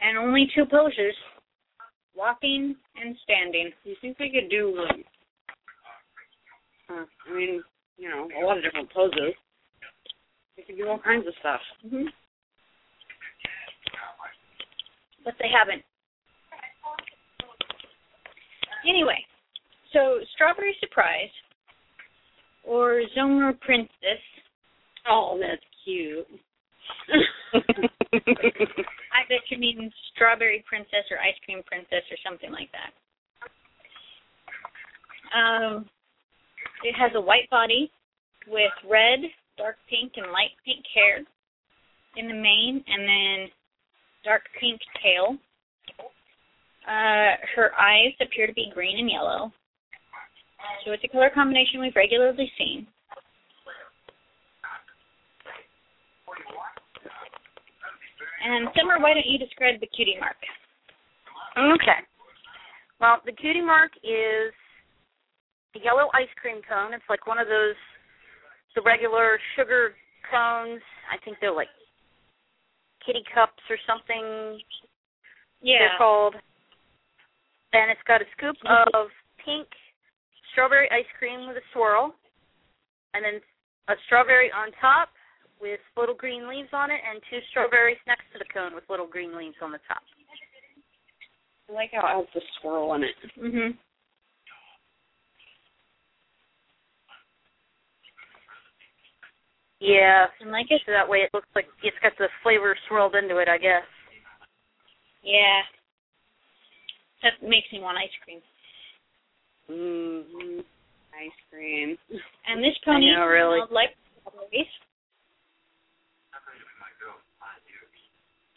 And only two poses: walking and standing. you think they could do like? Uh, I mean, you know, a lot of different poses. They could do all kinds of stuff. Mhm. But they haven't. Anyway, so Strawberry Surprise or Zomer Princess. Oh, that's cute. I bet you mean Strawberry Princess or Ice Cream Princess or something like that. Um, it has a white body with red, dark pink, and light pink hair in the mane, and then dark pink tail. Uh, her eyes appear to be green and yellow. So it's a color combination we've regularly seen. And Summer, why don't you describe the cutie mark? Okay. Well, the cutie mark is a yellow ice cream cone. It's like one of those the regular sugar cones. I think they're like kitty cups or something Yeah. they're called. And it's got a scoop mm-hmm. of pink strawberry ice cream with a swirl, and then a strawberry on top with little green leaves on it, and two strawberries next to the cone with little green leaves on the top. I like how it has the swirl in it. Mhm. Yeah, And like I so that way it looks like it's got the flavor swirled into it, I guess. yeah. That makes me want ice cream. Mm-hmm. Ice cream. And this pony know, really. like strawberries.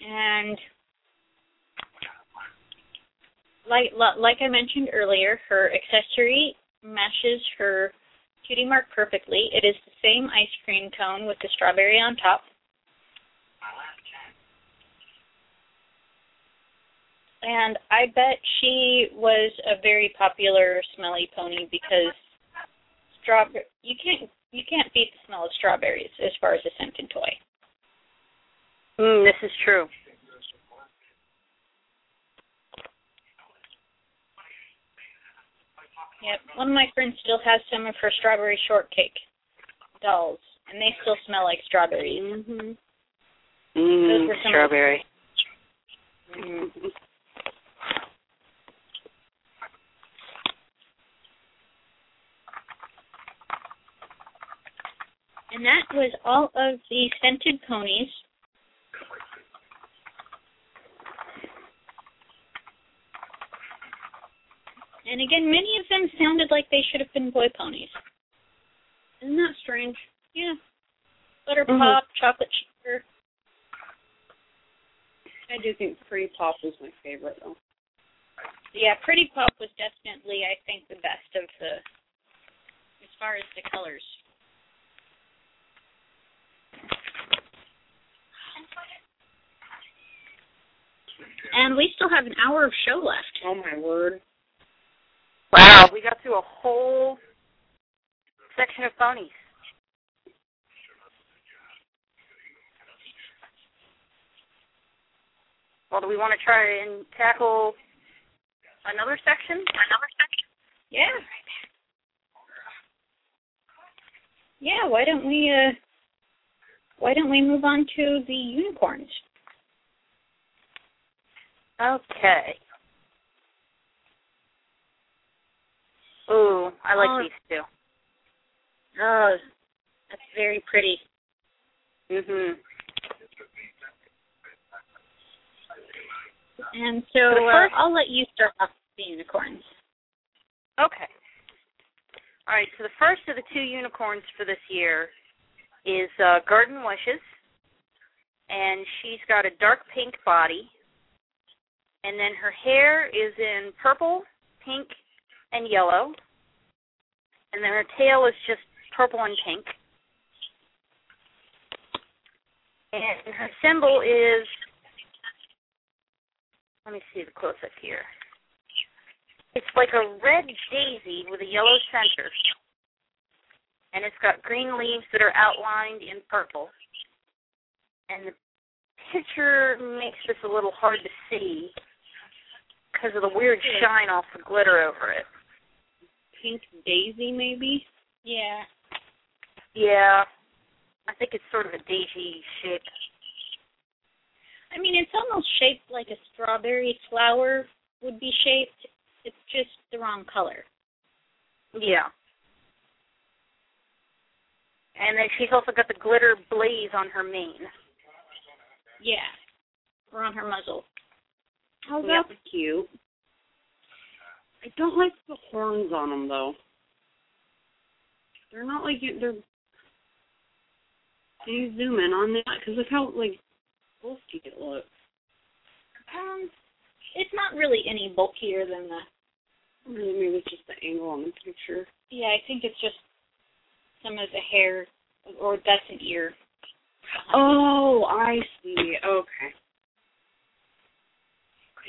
And like like I mentioned earlier, her accessory matches her cutie mark perfectly. It is the same ice cream cone with the strawberry on top. And I bet she was a very popular smelly pony because strawberry you can't you can't beat the smell of strawberries as far as a scented toy. Mm, this is true. Yep. One of my friends still has some of her strawberry shortcake dolls, and they still smell like strawberries. Mm-hmm. Mm, strawberry. Mm-hmm. And that was all of the scented ponies. And again, many of them sounded like they should have been boy ponies. Isn't that strange? Yeah. Butter Mhm. pop, chocolate checker. I do think Pretty Pop was my favorite though. Yeah, Pretty Pop was definitely, I think, the best of the, as far as the colors. And we still have an hour of show left. Oh my word. Wow, we got through a whole section of phonies. Well, do we want to try and tackle another section? Another section? Yeah. Yeah, why don't we uh why don't we move on to the unicorns? Okay. Ooh, I like Oh. these two. Oh, that's very pretty. Mhm. And so uh, first- I'll let you start off with the unicorns. Okay. All right. So the first of the two unicorns for this year is uh, Garden Wishes, and she's got a dark pink body, and then her hair is in purple, pink, and yellow, and then her tail is just purple and pink. And her symbol is, let me see the close up here. It's like a red daisy with a yellow center. And it's got green leaves that are outlined in purple. And the picture makes this a little hard to see because of the weird shine off the glitter over it. Pink daisy, maybe. Yeah. Yeah. I think it's sort of a daisy shape. I mean, it's almost shaped like a strawberry flower would be shaped. It's just the wrong color. Yeah. And then she's also got the glitter blaze on her mane. Yeah. Or on her muzzle. Oh, Yep. that's cute. I don't like the horns on them though. They're not like they're. Can you zoom in on that? Because look how like bulky it looks. Um, it's not really any bulkier than the. Really, maybe it's just the angle on the picture. Yeah, I think it's just some of the hair, or that's an ear. Oh, I see. Okay.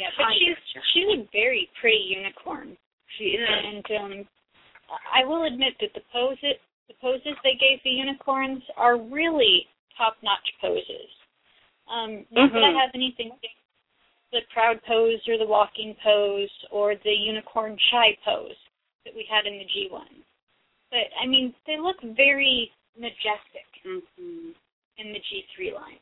Yeah, but she's she's a very pretty unicorn, She is. and um, I will admit that the poses the poses they gave the unicorns are really top notch poses. Um, not that I Mhm. have anything against the proud pose or the walking pose or the unicorn shy pose that we had in the G1, but I mean they look very majestic hmm in the G3 line.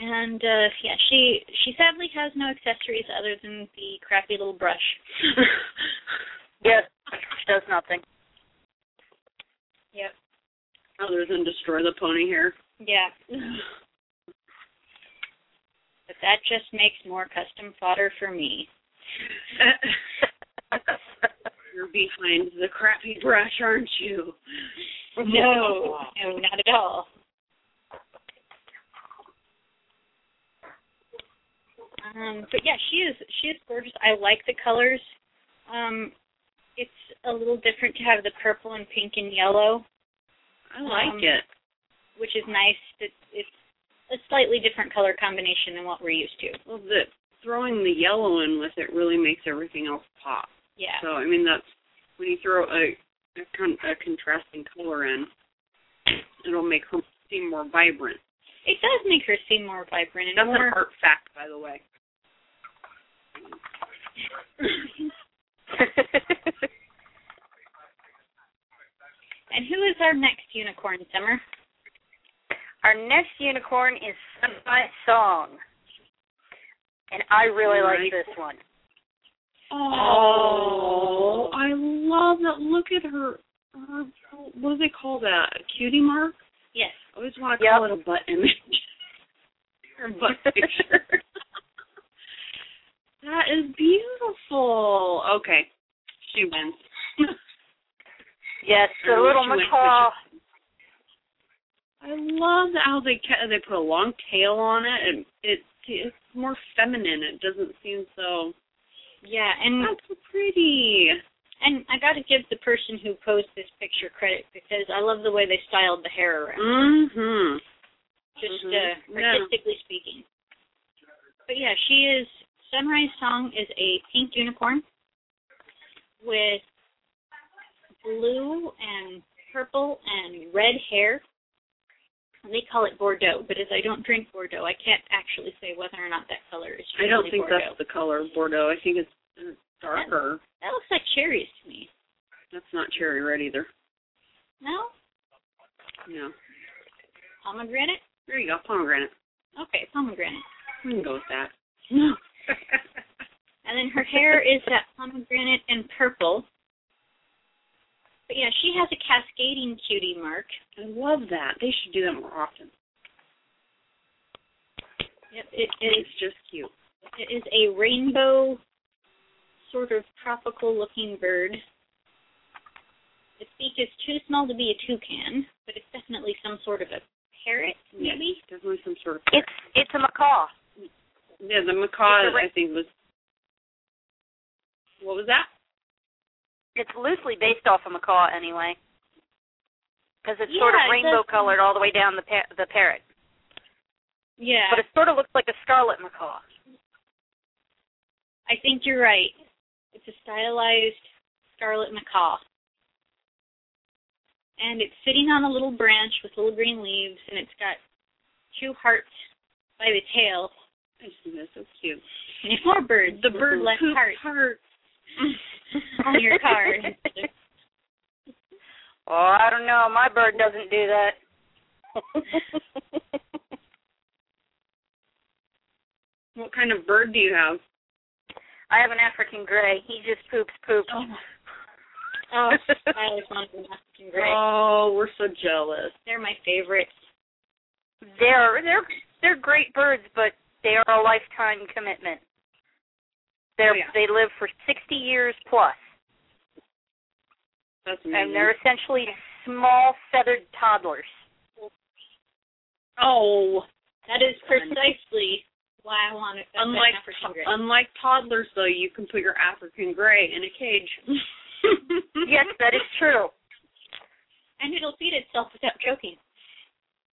And uh yeah, she she sadly has no accessories other than the crappy little brush. Yes. Does nothing. Yep. Other than destroy the pony hair. Yeah. But that just makes more custom fodder for me. You're behind the crappy brush, aren't you? No, no, not at all. Um, but yeah, she is she is gorgeous. I like the colors. Um, it's a little different to have the purple and pink and yellow, I like Um, it. which is nice. That it's a slightly different color combination than what we're used to. Well, the throwing the yellow in with it really makes everything else pop. Yeah. So I mean that's when you throw a a, con- a contrasting color in, it'll make her seem more vibrant. It does make her seem more vibrant and That's more. an art fact, by the way. And who is our next unicorn, Summer? Our next unicorn is Sunrise Song. And I really like this one. Oh, I love that. Look at her. her what do they call that? A cutie mark? Yes. I always want to Yep. call it a butt image. her butt picture. that is beautiful. Okay, she wins. Yes, the Or little macaw. I love how they ca- they put a long tail on it, and it it's more feminine. It doesn't seem so. Yeah, and That's so pretty. And I got to give the person who posed this picture credit because I love the way they styled the hair around. Mhm. just Mhm. uh, Yeah. artistically speaking. But yeah, she is. Sunrise Song is a pink unicorn with blue and purple and red hair. They call it Bordeaux, but as I don't drink Bordeaux, I can't actually say whether or not that color is. True. I don't think Bordeaux. that's the color of Bordeaux. I think it's darker. That looks like cherries to me. That's not cherry red either. No? No. Pomegranate? There you go, pomegranate. Okay, pomegranate. We can go with that. No. And then her hair is that pomegranate and purple. But yeah, she has a cascading cutie mark. I love that. They should do that more often. Yep, it is It's just cute. it is a rainbow sort of tropical looking bird. Its beak is too small to be a toucan, but it's definitely some sort of a parrot, maybe? Yes, definitely some sort of. It's it's a macaw. Yeah, the macaw, ra- I think, was. What was that? It's loosely based off a macaw anyway, because it's sort of it rainbow does- colored all the way down the par- the parrot. Yeah. But it sort of looks like a scarlet macaw. I think you're right. A stylized scarlet macaw. And it's sitting on a little branch with little green leaves, and it's got two hearts by the tail. I think that's so cute. And more birds. The bird left heart heart. on your card. Oh, I don't know. My bird doesn't do that. What kind of bird do you have? I have an African gray. He just poops poop. oh, oh, I always wanted an African gray. Oh, we're so jealous. They're my favorites. They're they're they're great birds, but they are a lifetime commitment. They're Oh, yeah. they live for sixty years plus, That's amazing. and they're essentially small feathered toddlers. oh, That is precisely why I wanted an unlike African gray. unlike toddlers though, you can put your African gray in a cage. Yes, that is true. and it'll feed itself without choking.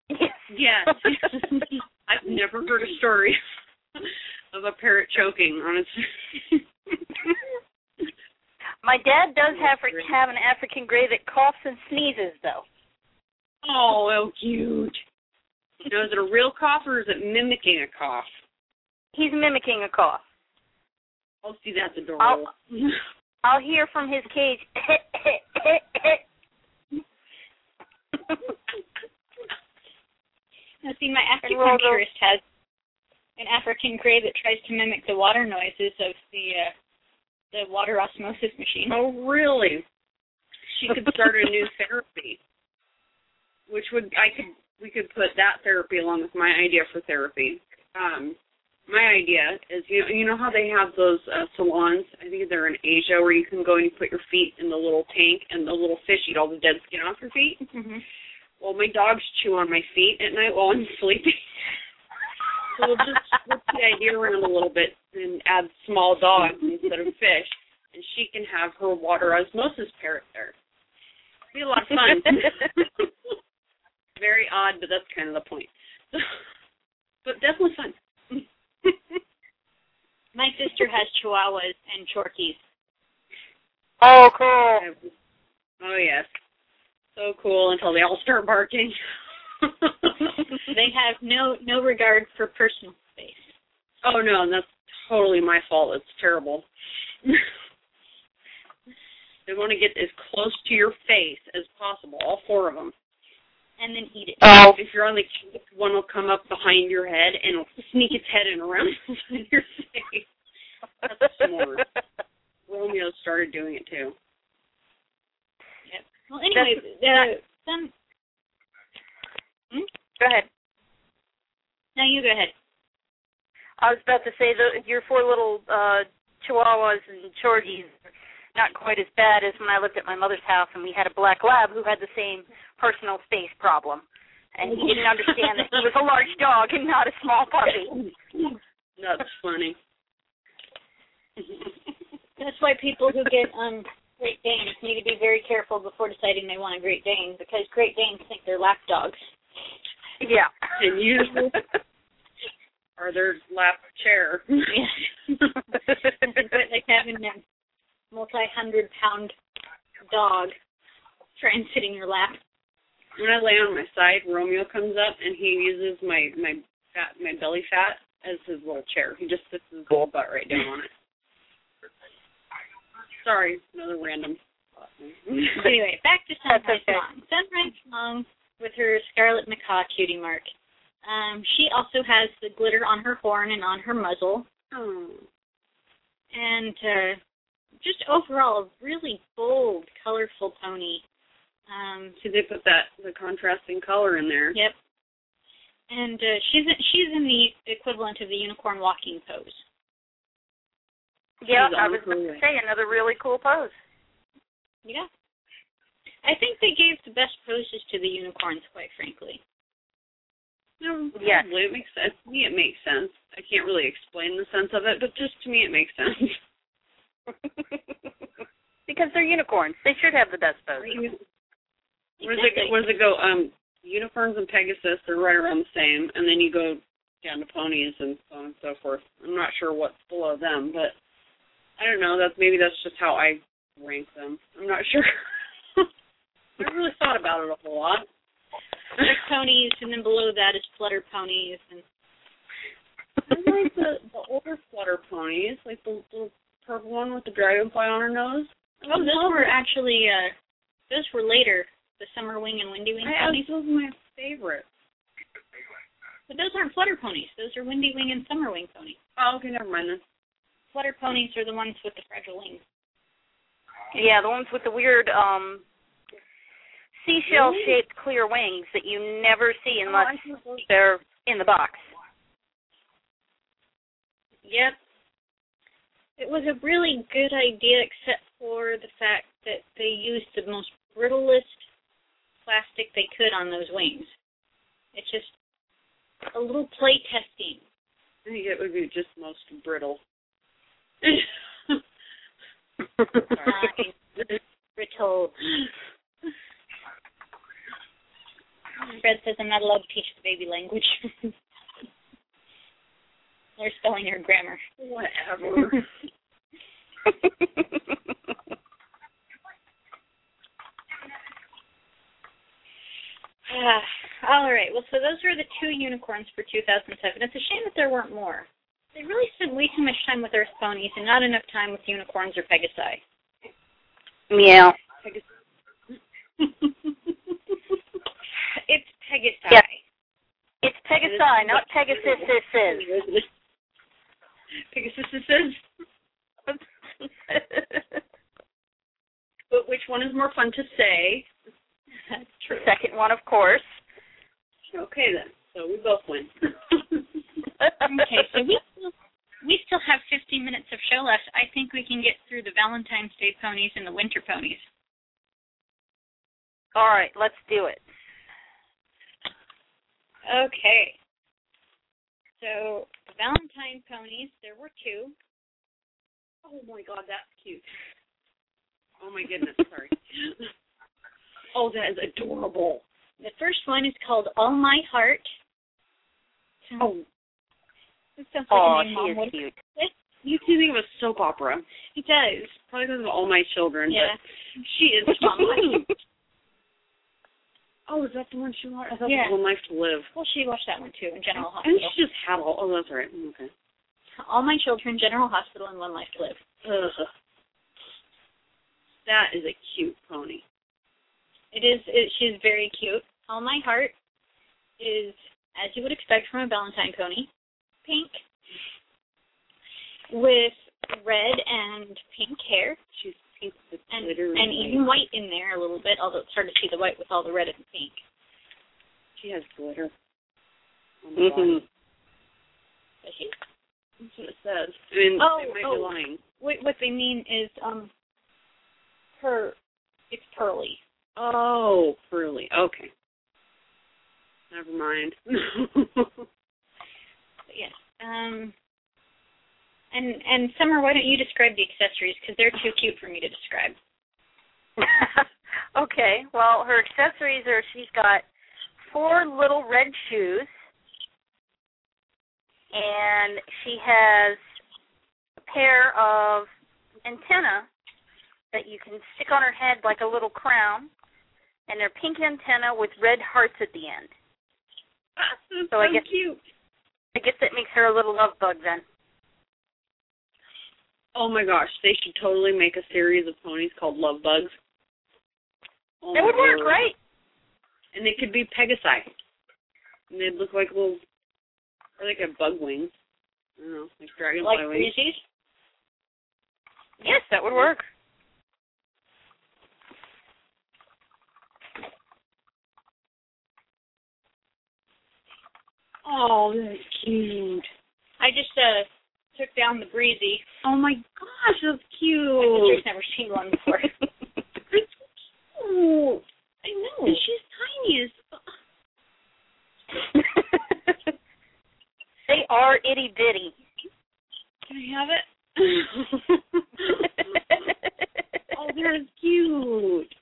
Yes. Yes. I've never heard a story of a parrot choking on its. My dad does have have an African gray that coughs and sneezes though. oh, how cute. Now, is it a real cough or is it mimicking a cough? He's mimicking a cough. Oh, see, that's adorable. I'll hear from his cage. Now, see, my And we'll go- acupuncturist has an African gray that tries to mimic the water noises of the uh, the water osmosis machine. Oh, really? She could start a new therapy, which would I could we could put that therapy along with my idea for therapy. Um, my idea is you know you know how they have those uh, salons. I think they're in Asia where you can go and you put your feet in the little tank and the little fish eat all the dead skin off your feet. Mm-hmm. Well, my dogs chew on my feet at night while I'm sleeping. so we'll just flip the idea around a little bit and add small dogs instead of fish, and she can have her water osmosis parrot there. Be a lot of fun. Very odd, but that's kind of the point. but definitely fun. My sister has chihuahuas and chorkies. oh, cool. Oh yes, so cool until they all start barking. They have no no regard for personal space. Oh no, and that's totally my fault. It's terrible. they want to get as close to your face as possible, all four of them. And then eat it. Oh, If you're on the couch, one will come up behind your head and it'll sneak its head in around your face. That's smart. Romeo started doing it too. Well, anyway, uh, some. Go ahead. No, you go ahead. I was about to say the your four little uh chihuahuas and chorgies are not quite as bad as when I lived at my mother's house and we had a black lab who had the same personal space problem. And he didn't understand that he was a large dog and not a small puppy. That's funny. That's why people who get um Great Danes need to be very careful before deciding they want a Great Dane because Great Danes think they're lap dogs. Yeah. And you are their lap chair. Yeah. but like having a multi-hundred pound dog try and sit in your lap. when I lay on my side, Romeo comes up and he uses my my fat my belly fat as his little chair. He just sits his little butt right down on it. Sorry, another random. anyway, back to That's Sunrise okay. Long. Sunrise Long with her Scarlet Macaw cutie mark. Um, she also has the glitter on her horn and on her muzzle, Oh. and uh, just overall a really bold, colorful pony. Um, See, they put that the contrasting color in there. yep. And uh, she's she's in the equivalent of the unicorn walking pose. Yeah, I was going to say another really cool pose. Yeah. I think they gave the best poses to the unicorns, quite frankly. No, Yes. it makes sense. To me, it makes sense. I can't really explain the sense of it, but just to me, it makes sense. because they're unicorns. They should have the best pose. Where does it go? Where does it go? Um, unicorns and Pegasus are right around the same, and then you go down to ponies and so on and so forth. I'm not sure what's below them, but I don't know. That's maybe that's just how I rank them. I'm not sure. I haven't really thought about it a whole lot. There's ponies, and then below that is flutter ponies, and I like the the older flutter ponies, like the little purple one with the dragonfly on her nose. oh, those were actually uh, those were later. The summer wing and windy wing I, ponies, those are my favorite. but those aren't flutter ponies. Those are windy wing and summer wing ponies. Oh, okay, never mind then. Flutter ponies are the ones with the fragile wings. Yeah, the ones with the weird um seashell shaped clear wings that you never see unless they're in the box. Yep. It was a really good idea, except for the fact that they used the most brittlest plastic they could on those wings. It's just a little play testing. I think it would be just most brittle. Brittle. Fred says I'm not allowed to teach the baby language. They're spelling her grammar. Whatever. Ah, all right. Well, so those were the two unicorns for 2007. It's a shame that there weren't more. They really spent way too much time with Earth ponies and not enough time with unicorns or Pegasi. Yeah. it's Pegasi. Yeah. It's Pegasi, not Pegasus. Pegasus is. But which one is more fun to say? That's the true. second one, of course. Okay then. So we both win. Okay, so we still, we still have 15 minutes of show left. I think we can get through the Valentine's Day ponies and the winter ponies. All right, let's do it. Okay. So the Valentine ponies, there were two. oh my god, that's cute. Oh my goodness, sorry. oh, that is adorable. The first one is called All My Heart. Oh, It sounds like Oh, a name she Mom is cute. you can think of a soap opera. It does. Probably because of all my children, Yeah. but she is Which one? cute. Oh, is that the one she watched? I thought Yeah. it was One Life to Live. Well, she watched that one too in General Hospital. And she just had all. Oh, that's right. Okay. All My Children, General Hospital, and One Life to Live. Ugh. That is a cute pony. It is. It, she's very cute. All My Heart is, as you would expect from a Valentine pony, pink with red and pink hair, She's pink with and glitter and even white in there a little bit. Although it's hard to see the white with all the red and pink. She has glitter. On the body. Does she? That's what it says. I mean, Oh, they might oh. be lying. What what they mean is um her it's pearly. Oh, pearly. Okay. Never mind. But yes. Um and and Summer, why don't you describe the accessories because they're too cute for me to describe. okay, well, her accessories are she's got four little red shoes, and she has a pair of antenna that you can stick on her head like a little crown, and they're pink antenna with red hearts at the end. That's So I guess- cute. I guess that makes her a little love bug then. Oh my gosh, they should totally make a series of ponies called Love Bugs. Oh, That would work, Lord. right? And they could be Pegasi. And they'd look like little, or like a bug wings. I don't know, like dragonfly Like wings. Breezy's? Yes, that would work. Oh, that's cute. I just uh took down the Breezy. Oh my gosh, that's My cute. sister's never seen one before. It's cute. I know. And she's tiny as they are itty bitty. Can I have it? oh, that's cute.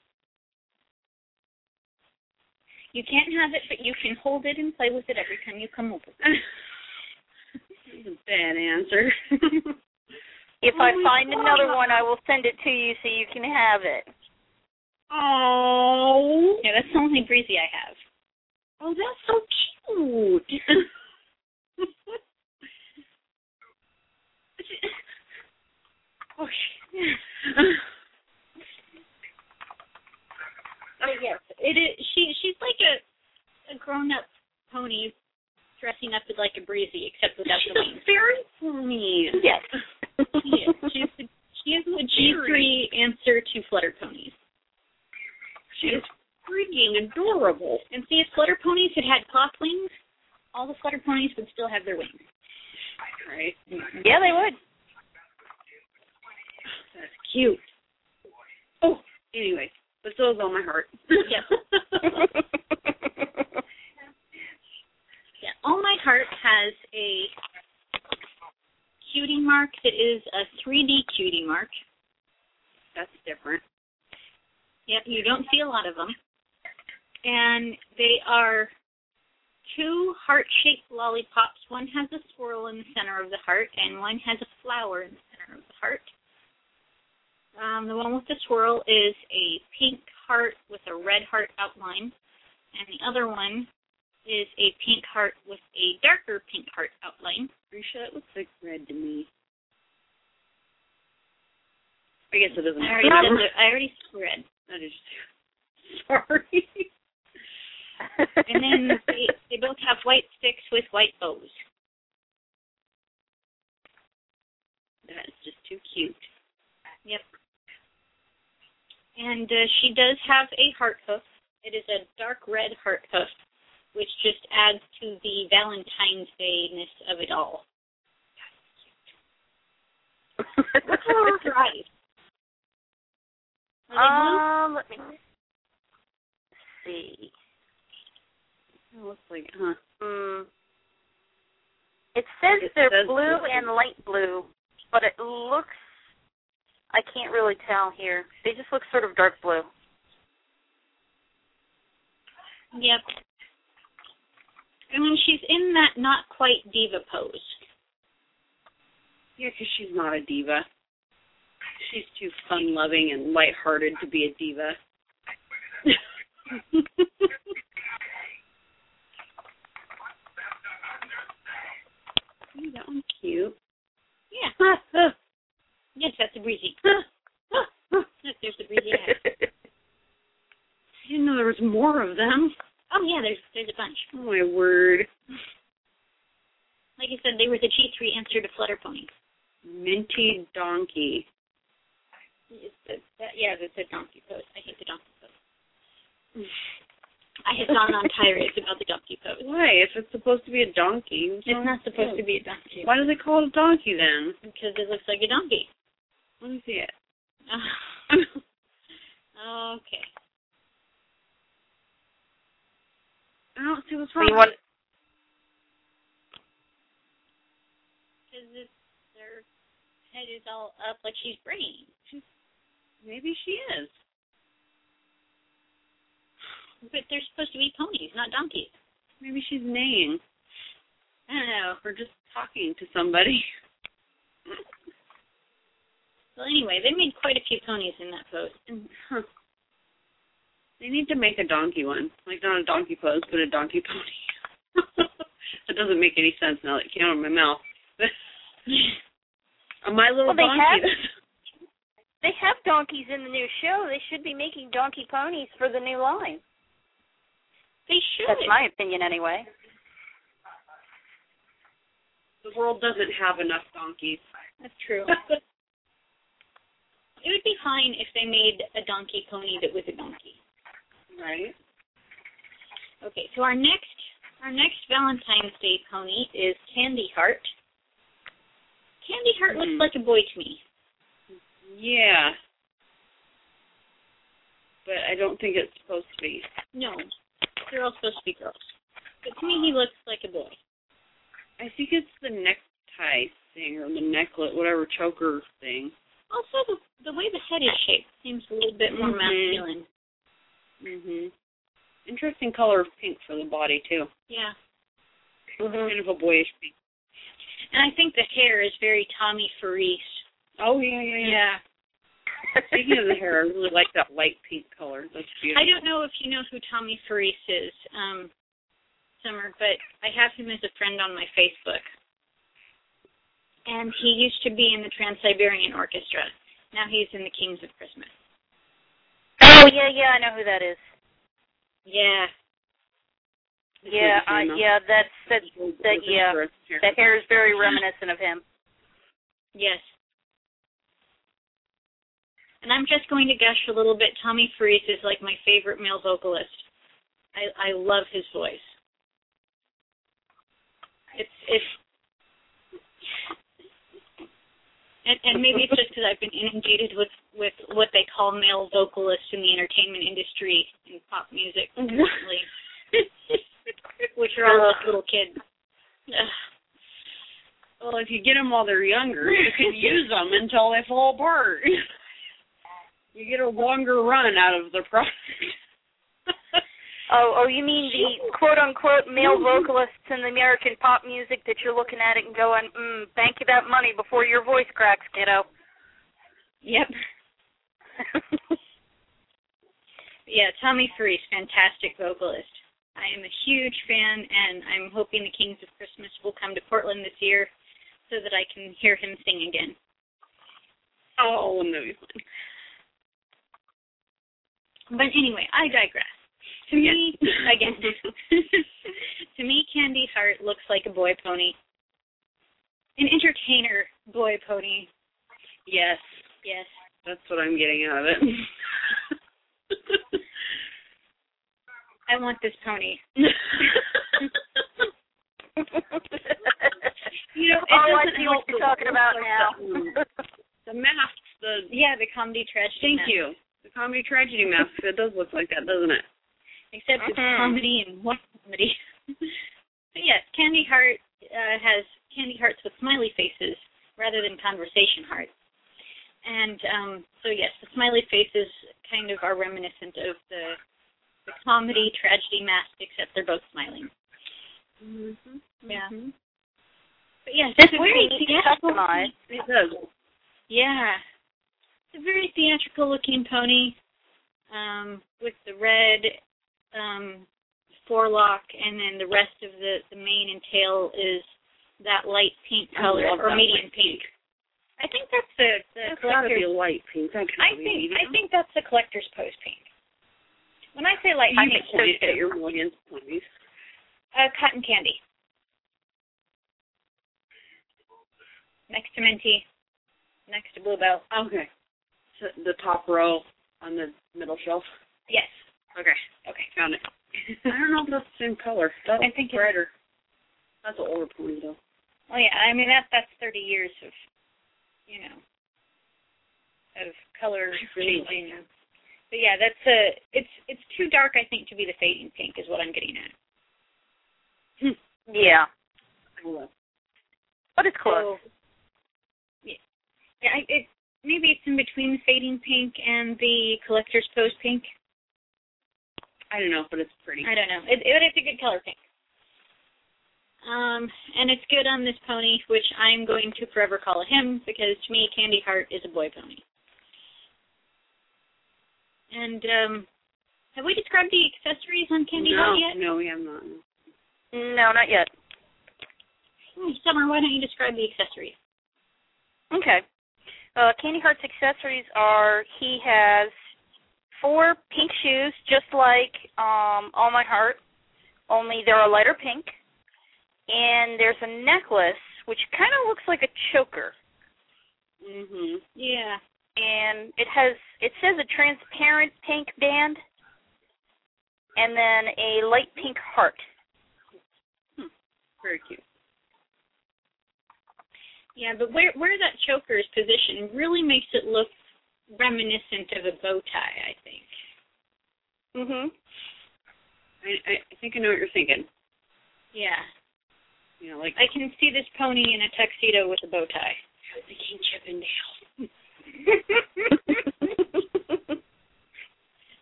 You can't have it, but you can hold it and play with it every time you come over. That's a bad answer. If Oh I find God. another one, I will send it to you so you can have it. oh. Yeah, that's the only breezy I have. Oh, that's so cute. oh, shit. But oh, yes, it is. She she's like a a grown up pony dressing up as like a breezy, except without She's the a wings. Very pony. Yes, she is. She's the, she is the G three answer to flutter ponies. She is freaking adorable. And see, if flutter ponies had had cloth wings, all the flutter ponies would still have their wings. Right. Yeah, they would. That's cute. Oh, anyway, but is all my heart. Yes. All My Heart has a cutie mark that is a 3D cutie mark. That's different. Yep, you don't see a lot of them. And they are two heart-shaped lollipops. One has a swirl in the center of the heart, and one has a flower in the center of the heart. Um, the one with the swirl is a pink heart with a red heart outline, and the other one is a pink heart with a darker pink heart outline. Are you sure that looks like red to me? I guess it doesn't I already, the- I already said red. I just sorry. And then they, they both have white sticks with white bows. that is just too cute. Yep. And uh, she does have a heart hoof. It is a dark red heart hoof, which just adds to the Valentine's Day-ness of it all. What color are her eyes? Are Um, let me see. It looks like, huh? Hmm. It says It they're says blue blue. and light blue, but it looks. I can't really tell here. They just look sort of dark blue? Yep. I mean, she's in that not quite diva pose. Yeah, because she's not a diva. She's too fun-loving and light-hearted to be a diva. Ooh, that one's cute. Yeah. Yes, that's a breezy. Yes, there's the breezy. I didn't know there was more of them. Oh yeah, there's there's a bunch. Oh my word. Like I said, they were the G three answer to Flutter Pony. Minty donkey. The, that, yeah, it's a donkey pose. I hate the donkey pose. I have gone on tirades about the donkey pose. Why? If it's supposed to be a donkey, It's not supposed to be a donkey Why do they call it a donkey then? because it looks like a donkey. Let me see it. okay. I don't see what's So wrong. you want? Because it's their head is all up like she's braying. Maybe she is. But they're supposed to be ponies, not donkeys. Maybe she's neighing I don't know. or just talking to somebody. Well, anyway, they made quite a few ponies in that pose. And, mm, huh. They need to make a donkey one. Like not a donkey pose, but a donkey pony. that doesn't make any sense now that it came out of my mouth. a My Little Well, they Donkey. They they have donkeys in the new show. They should be making donkey ponies for the new line. They should. That's my opinion, anyway. The world doesn't have enough donkeys. That's true. It would be fine if they made a donkey pony that was a donkey. Right? Okay, so our next our next Valentine's Day pony is Candy Heart. Candy Heart Mhm. looks like a boy to me. Yeah. But I don't think it's supposed to be. No, they're all supposed to be girls. But to me, he looks like a boy. I think it's the necktie thing or the necklet, whatever choker thing. Also, the the way the head is shaped seems a little bit more Mhm. masculine. Mhm. Interesting color of pink for the body too. Yeah, Mhm. Kind of a boyish pink. and I think the hair is very Tommy Farese. Oh yeah, yeah, yeah. Speaking of the hair, I really like that light pink color. That's beautiful. I don't know if you know who Tommy Farese is, um, Summer, but I have him as a friend on my Facebook. And he used to be in the Trans Siberian Orchestra. Now he's in the Kings of Christmas. Oh yeah, yeah, I know who that is. Yeah. Yeah, uh, yeah, that's that. that- yeah, The hair is very reminiscent of him. Yes. And I'm just going to gush a little bit. Tommy Farese is like my favorite male vocalist. I I love his voice. It's it's and, and maybe it's just because I've been inundated with with what they call male vocalists in the entertainment industry and pop music currently, which are all little kids. Well, if you get them while they're younger, you can use them until they fall apart. You get a longer run out of the product. Oh, oh, you mean the quote unquote male vocalists in the American pop music that you're looking at it and going, mm, bank you that money before your voice cracks, kiddo. Yep. yeah, Tommy Farese, fantastic vocalist. I am a huge fan, and I'm hoping the Kings of Christmas will come to Portland this year so that I can hear him sing again. Oh, wouldn't that? But anyway, I digress. To me, again, to me, Candy Heart looks like a boy pony. An entertainer boy pony. Yes, Yes. that's what I'm getting out of it. I want this pony. You know, it oh, I doesn't see what you're talking about now. the mask, the Yeah, the comedy tragedy. thank mask. you, the comedy tragedy mask. It does look like that, doesn't it? Except it's Mhm. comedy and one comedy. but yes, Candy Heart uh, has candy hearts with smiley faces rather than conversation hearts. And um, so yes, the smiley faces kind of are reminiscent of the the comedy tragedy mask, except they're both smiling. Mm-hmm. Yeah. But yes, This it's very be easy to theatrical. customize. It does. Yeah. It's a very theatrical looking pony um, with the red um, forelock, and then the rest of the, the mane and tail is that light pink color or medium light pink. I think that's the the That's gotta be a light pink. That I can't be think I think that's the collector's post pink. When I say light you pink, can point at your millions ponies. uh, cotton candy. Next to Minty, next to Bluebell. Okay. So the top row on the middle shelf. Yes. Okay. Okay. Found it. I don't know if that's the same color. That I looks think it's- brighter. That's an older pony though. Well, yeah. I mean, that that's thirty years of, you know, of color really changing. But yeah, that's a. It's it's too dark, I think, to be the fading pink. Is what I'm getting at. Hmm. Yeah, but it's close. So, yeah, yeah. I, it maybe it's in between the fading pink and the collector's post pink. I don't know, but it's pretty. I don't know. It, it, it's a good color pink. Um, and it's good on this pony, which I'm going to forever call a him because to me, Candy Heart is a boy pony. And um, have we described the accessories on Candy no, Heart yet? no, we have not. No, not yet. Hmm, Summer, why don't you describe the accessories? Okay. Uh, Candy Heart's accessories are he has four pink shoes, just like um, All My Heart, only they're a lighter pink. And there's a necklace which kind of looks like a choker, Mhm. Yeah. and it has it says a transparent pink band, and then a light pink heart. Very cute. Yeah, but where where that choker is positioned really makes it look reminiscent of a bow tie, I think. Mhm. I, I think I know what you're thinking. Yeah. You know, like I can see this pony in a tuxedo with a bow tie. I was thinking Chippendale.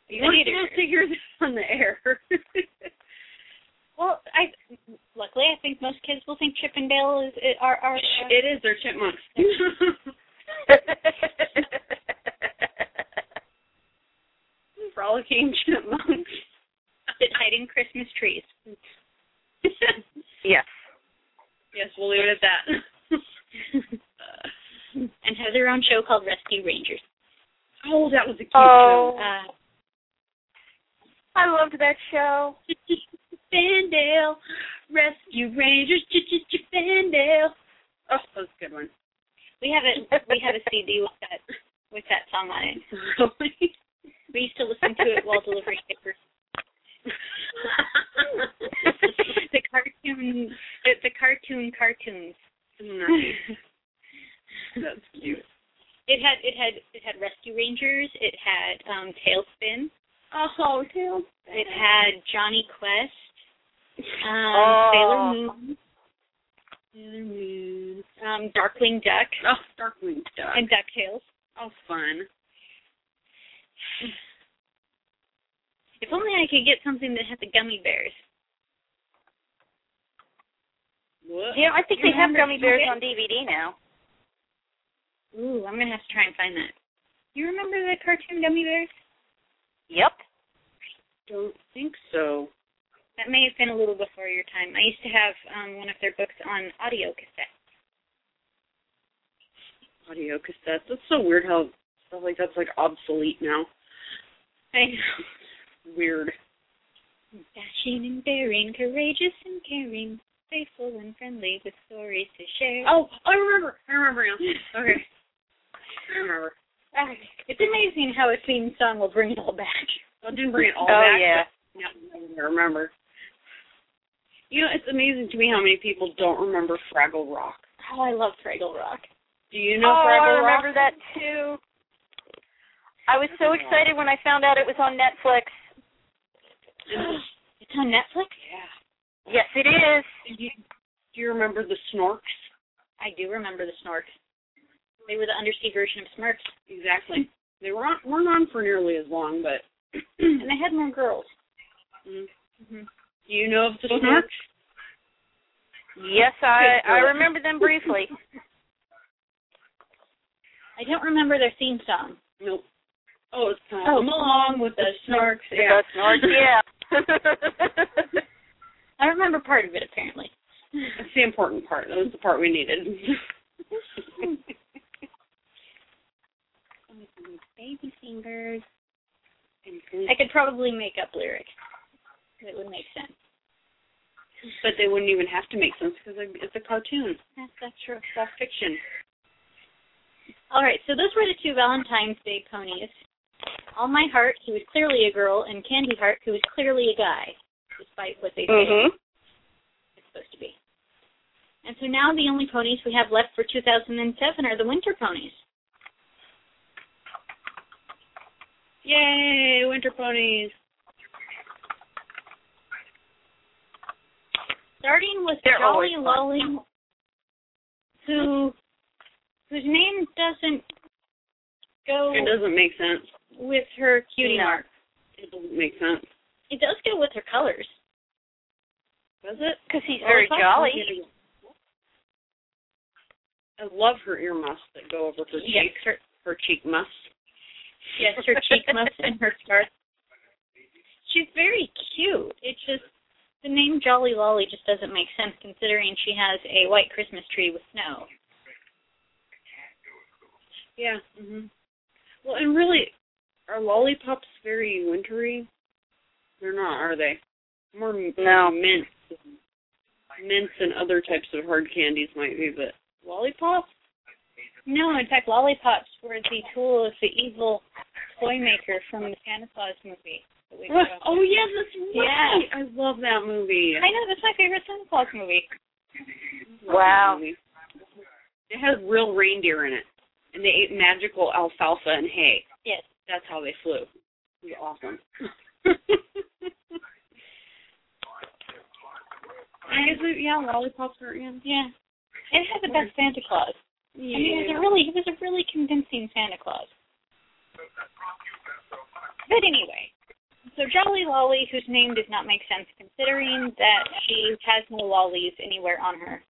you weren't supposed to hear this on the air. Well, I luckily I think most kids will think Chippendale is are are. are it is. They're chipmunks. Frolicking chipmunks. in Christmas trees. yes. yes, we'll leave it at that. and have their own show called Rescue Rangers. oh, that was a cute Oh. Uh, I loved that show. Chippendale, Rescue Rangers, Chippendale. Oh, that was a good one. We have a we have a CD with that with that song on it. We used to listen to it while delivering papers. the cartoon the, the cartoon cartoons. nice. That's cute. It had it had it had Rescue Rangers. It had um TaleSpin. Oh, tail. It had Jonny Quest. Um, Oh. Sailor Moon. Sailor Moon. Um, Darkwing Duck Oh, Darkwing Duck. and DuckTales. oh, fun. If only I could get something that had the gummy bears. What? Know, I think You they have gummy bears on DVD now. Ooh, I'm gonna have to try and find that. You remember the cartoon gummy bears? Yep. Don't think so. That may have been a little before your time. I used to have um one of their books on audio cassette. Audio cassettes. That's so weird how stuff like that's like obsolete now. I know. Weird. Dashing and daring, courageous and caring, faithful and friendly with stories to share. Oh, I remember. I remember now. Okay. I remember. Ah, it's amazing how a theme song will bring it all back. I didn't bring it all oh back. yeah. Yeah, I remember. You know, it's amazing to me how many people don't remember Fraggle Rock. Oh, I love Fraggle Rock. Do you know oh, Fraggle I remember Rock? that too. I was so excited when I found out it was on Netflix. It's on Netflix? Yeah. Yes, it is. Do you, do you remember the Snorks? I do remember the Snorks. They were the undersea version of Smurfs. Exactly. They weren't weren't on for nearly as long, but And they had more girls. Mm. hmm do you know of the. Snorks? Yes, I I remember them briefly. I don't remember their theme song. Nope. Oh, it's Oh. come along with the Snorks. The Yeah. Snorks, yeah. I remember part of it apparently. That's the important part. That was the part we needed. Baby fingers. Mm-hmm. I could probably make up lyrics. It would make sense. but they wouldn't even have to make sense because it's a cartoon. That's, that's true. It's all fiction. All right, so those were the two Valentine's Day ponies. All My Heart, he was clearly a girl, and Candy Heart, who was clearly a guy, despite what they say mhm. it's supposed to be. And so now the only ponies we have left for 2007 are the winter ponies. Yay, winter ponies. Starting with They're Jolly always. Lolly, who whose name doesn't go It doesn't make sense. With her cutie No. mark. It doesn't make sense. It does go with her colors. Does it? Because he's Well, very jolly. I love her ear muffs that go over her Yes, cheek. her, Her cheek muffs. yes, her cheek muffs and her scarf. She's very cute. It's just the name Jolly Lolly just doesn't make sense considering she has a white Christmas tree with snow. Yeah. Mhm. Well, and really, are lollipops very wintry? They're not, are they? More No. mints, mints, and other types of hard candies might be, but lollipops. No, in fact, lollipops were the tool of the evil toy maker from the Santa Claus movie. Oh yeah, that's right. Yeah. I love that movie. I know that's my favorite Santa Claus movie. Wow. It has real reindeer in it, and they ate magical alfalfa and hay. Yes. That's how they flew. It was awesome. I guess it, yeah, lollipops are in. Yeah. It had the best Santa Claus. I mean, he was a really he was a really convincing Santa Claus. But anyway, so Jolly Lolly, whose name does not make sense considering that she has no lollies anywhere on her.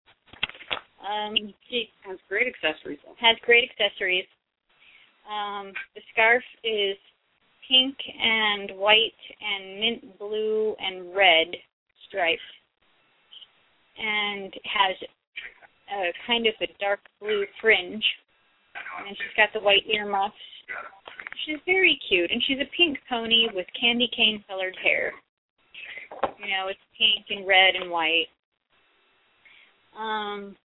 Um, she has great accessories. Though. has great accessories. Um, the scarf is pink and white and mint blue and red striped, and has a kind of a dark blue fringe. And she's got the white earmuffs. She's very cute, and she's a pink pony with candy cane colored hair. You know, it's pink and red and white. Um,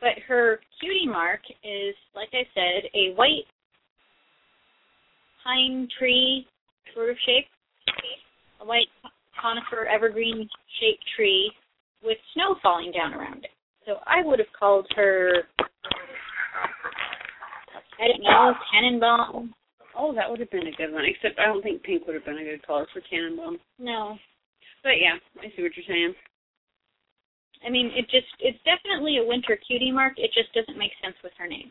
but her cutie mark is, like I said, a white pine tree sort of shape, a white conifer evergreen shaped tree with snow falling down around it. So I would have called her, I don't know, Tannenbaum. Oh, that would have been a good one. Except I don't think pink would have been a good color for Tannenbaum. No, But yeah, I see what you're saying. I mean it just it's definitely a winter cutie mark. It just doesn't make sense with her name.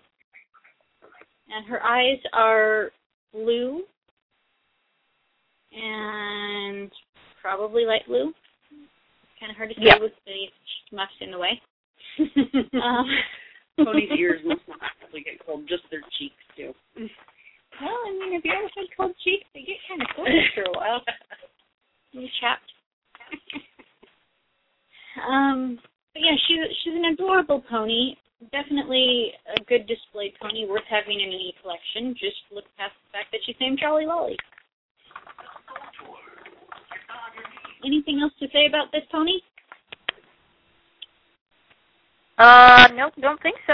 And her eyes are blue and probably light blue. Kind of hard to say Yeah. with the muffs in the way. Um, Pony's ears must not actually get cold, just their cheeks do. well, I mean, if you ever had cold cheeks, they get kind of cold after a while. little chapped. um, but yeah, she's she's an adorable pony. Definitely a good display pony, worth having in any collection. Just look past the fact that she's named Jolly Lolly. Anything else to say about this pony? Uh, nope, don't think so.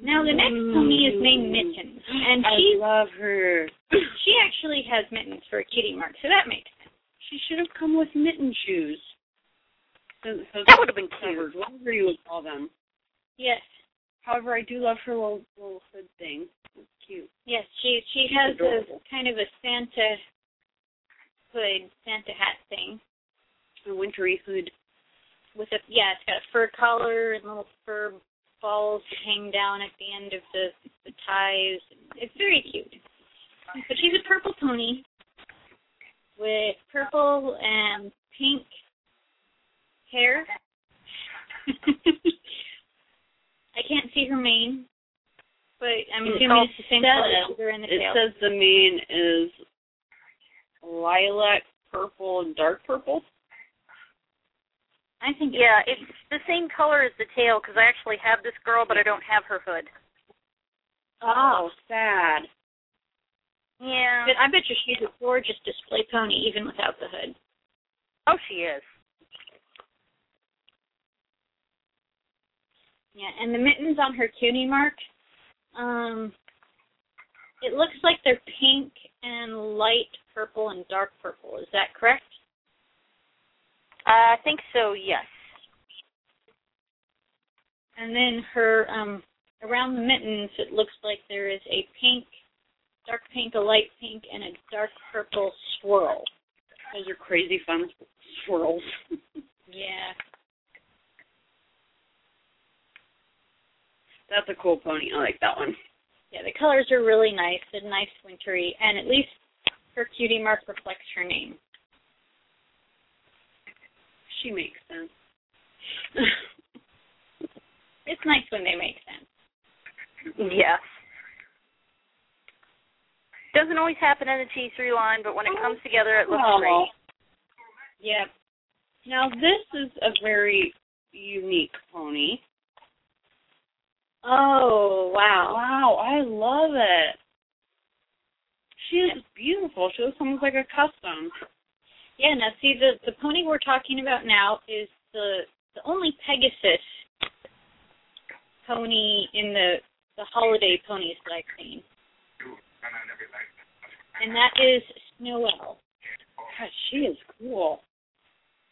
Now the next pony is named Mittens, and I she love her. she actually has mittens for a kitty mark, so that makes sense. She should have come with mitten shoes. So, so That would have been covered, cute. whatever you would call them. Yes, However, I do love her little little hood thing. It's cute. yes, she she She's has adorable. a kind of a Santa hood, Santa hat thing A wintry hood. with a yeah, it's got a fur collar and little fur balls hang down at the end of the the ties. It's very cute. But she's a purple pony with purple and pink hair. I can't see her mane, but I'm It assuming it's the same color as her in the It tail. says the mane is lilac, purple, and dark purple. I think it's Yeah, it's the same color as the tail because I actually have this girl, but I don't have her hood. Oh, sad. Yeah. But I bet you she's a gorgeous display pony even without the hood. Oh, she is. Yeah, and the mittens on her cutie mark, um, it looks like they're pink and light purple and dark purple. Is that correct? Uh, I think so. Yes. And then her um around the mittens, it looks like there is a pink, dark pink, a light pink, and a dark purple swirl. Those are crazy fun swirls. Yeah. That's a cool pony. I like that one. Yeah, the colors are really nice. They're nice wintry, and at least her cutie mark reflects her name. She makes sense. It's nice when they make sense. Yes. Doesn't always happen in the G3 line, but when it comes together, it looks Aw. great. Yeah. Now this is a very unique pony. Oh wow! Wow, I love it. She is beautiful. She looks almost like a custom. Yeah. Now see the the pony we're talking about now is the the only Pegasus pony in the the holiday ponies that I've seen, and that is Snowell. God, she is cool.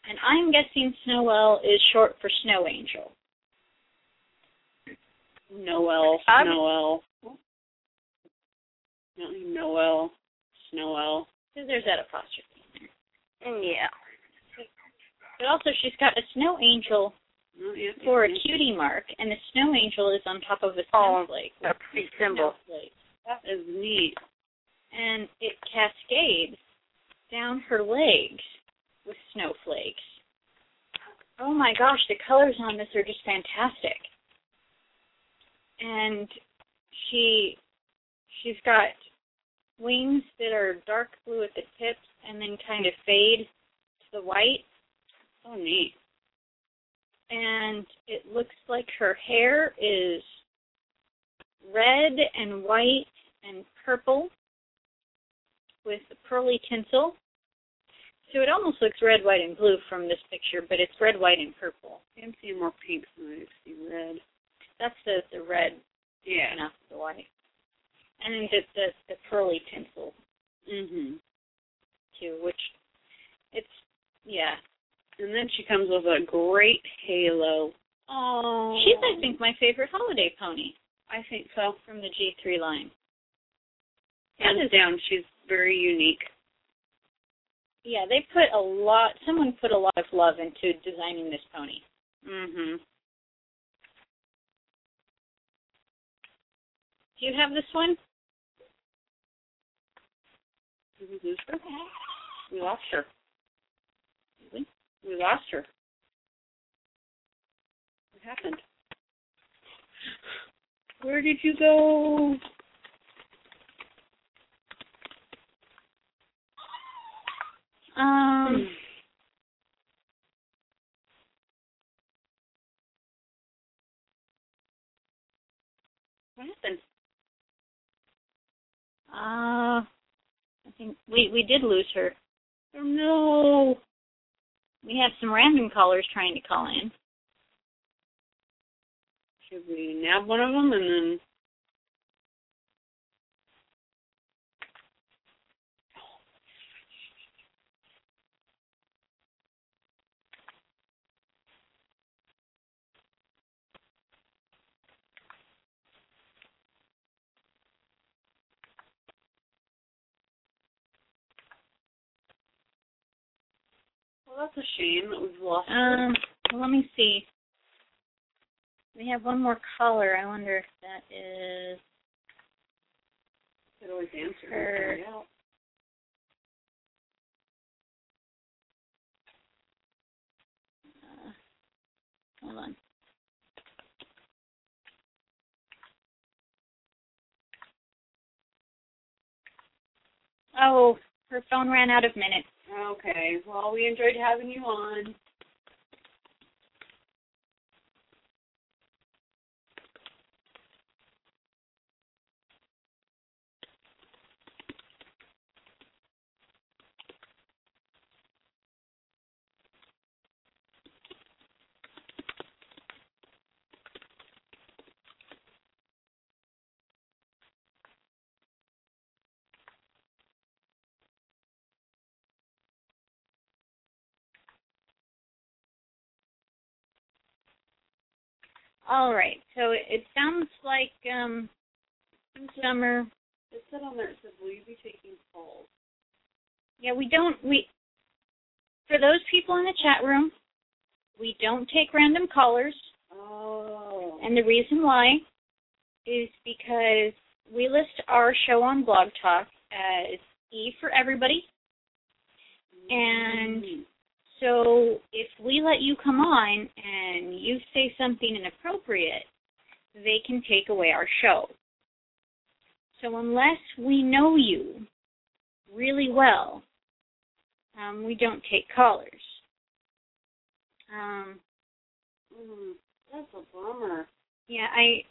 And I'm guessing Snowell is short for Snow Angel. Noel, I'm- Noel. Noel, there's that apostrophe. Mm, yeah. But also she's got a Snow Angel Oh, yeah, for a cutie mark, and the Snow Angel is on top of a Oh, snowflake. A pretty symbol. Snowflake. That is neat. And it cascades down her legs with snowflakes. Oh my gosh, the colors on this are just fantastic. And she she's got wings that are dark blue at the tips and then kind of fade to the white So neat. and it looks like her hair is red and white and purple with a pearly tinsel. So it almost looks red, white, and blue from this picture, but it's red, white, and purple. I'm seeing more pinks than I see red. That's the the red Yeah. and not the white. And then the the, the pearly tinsel Mhm. too, which it's yeah. And then she comes with a great halo. Oh. She's I think my favorite holiday pony I think so. from the G three line. Hands is- down, she's very unique. Yeah, they put a lot. Someone put a lot of love into designing this pony. Mhm. Do you have this one? Did we lose her? We lost her. Did we? We lost her. What happened? Where did you go? Um. What happened? Uh, I think we we did lose her. Oh no. We have some random callers trying to call in. Should we nab one of them and then? Well, that's a shame that we've lost. Um, well, let me see. We have one more caller. I wonder if that is. Could always answer her. and find out. Uh, hold on. Oh, her phone ran out of minutes. Okay. Well, we enjoyed having you on. All right. So it, sounds like um, summer. It said on there, it said, will you be taking calls? Yeah, we don't. We for those people in the chat room, we don't take random callers, Oh. and the reason why is because we list our show on Blog Talk as E for everybody. And Mm. So if we let you come on and you say something inappropriate, they can take away our show. So unless we know you really well, um, we don't take callers. Um, Mm, that's a bummer. yeah, I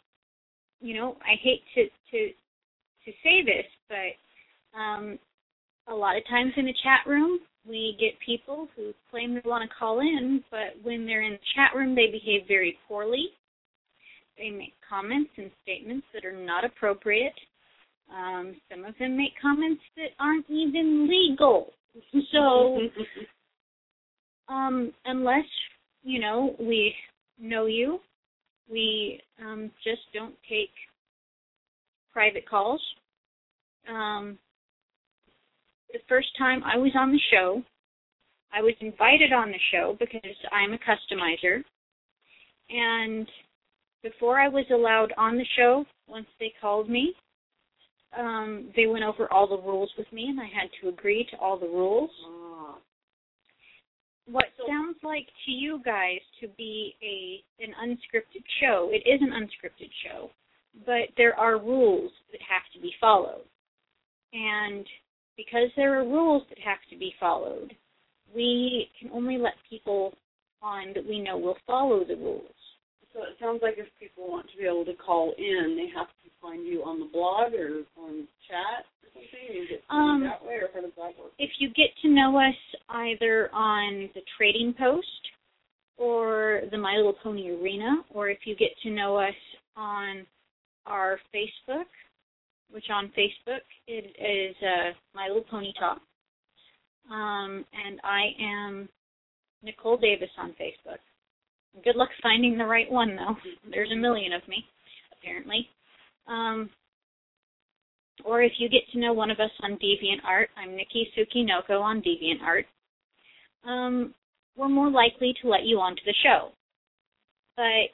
you know, I hate to to to say this, but um, a lot of times in the chat room, we get people who claim they want to call in, but when they're in the chat room, they behave very poorly. They make comments and statements that are not appropriate. Um, some of them make comments that aren't even legal. So, um, unless you know we know you, we um, just don't take private calls. Um, the first time I was on the show, I was invited on the show because I'm a customizer. And before I was allowed on the show, once they called me, um, they went over all the rules with me, and I had to agree to all the rules. Ah. What sounds like to you guys to be a an unscripted show, it is an unscripted show, but there are rules that have to be followed. And because there are rules that have to be followed, we can only let people on that we know will follow the rules. So it sounds like if people want to be able to call in, they have to find you on the blog or on chat or something. You get Um, that way, or how does that work? If you get to know us either on the Trading Post or the My Little Pony Arena, or if you get to know us on our Facebook, which on Facebook it is uh, My Little Pony Talk, um, and I am Nicole Davis on Facebook. Good luck finding the right one, though. There's a million of me, apparently. Um, or if you get to know one of us on DeviantArt, I'm Nikki Sukinoko on DeviantArt. Um, we're more likely to let you onto the show, but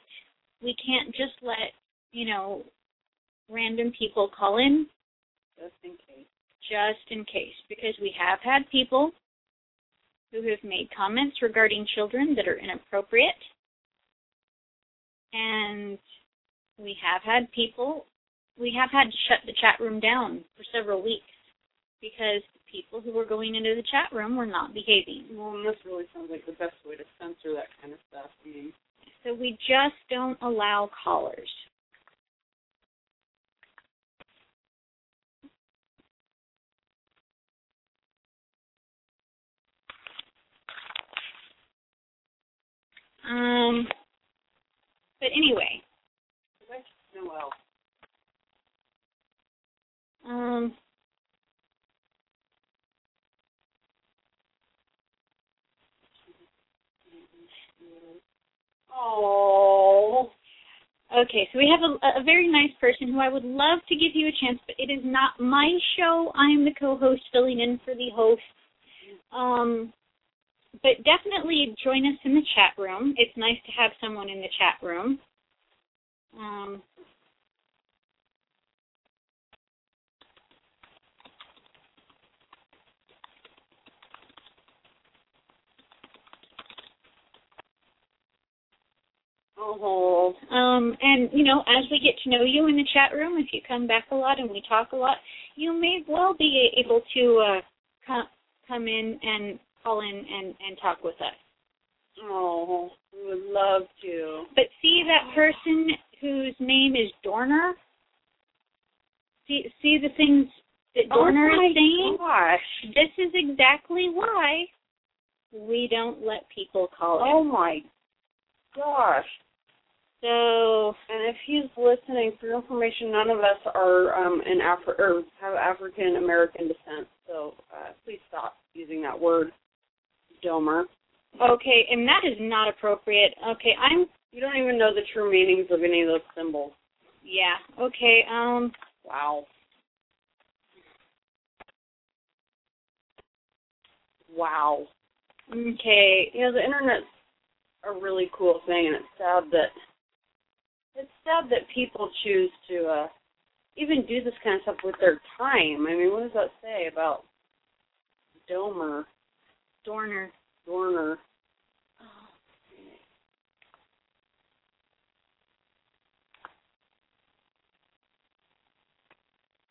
we can't just let you know random people call in Just in case. just in case, because we have had people who have made comments regarding children that are inappropriate, and we have had people, we have had to shut the chat room down for several weeks because the people who were going into the chat room were not behaving. Well, and this really sounds like the best way to censor that kind of stuff. I mean, So we just don't allow callers. Um, but anyway, Noel. um, Oh. Okay, so we have a, a very nice person who I would love to give you a chance, but it is not my show. I'm the co-host filling in for the host. Um, but definitely join us in the chat room. It's nice to have someone in the chat room. Um. Um, and you know, as we get to know you in the chat room, if you come back a lot and we talk a lot, you may well be able to uh, come come in and call in and and talk with us. Oh. We would love to. But see that person whose name is Dorner. See see the things that Dorner oh my is saying. Gosh. This is exactly why we don't let people call in. Oh my gosh. So And if he's listening, for your information, none of us are um, in Afri- or have African American descent. So uh, please stop using that word, Domer. okay, and that is not appropriate. Okay, I'm You don't even know the true meanings of any of those symbols. yeah. Okay, um Wow. Wow. okay. You know, the internet's a really cool thing, and it's sad that it's sad that people choose to uh, even do this kind of stuff with their time. I mean, what does that say about Domer, Dorner. Dorner?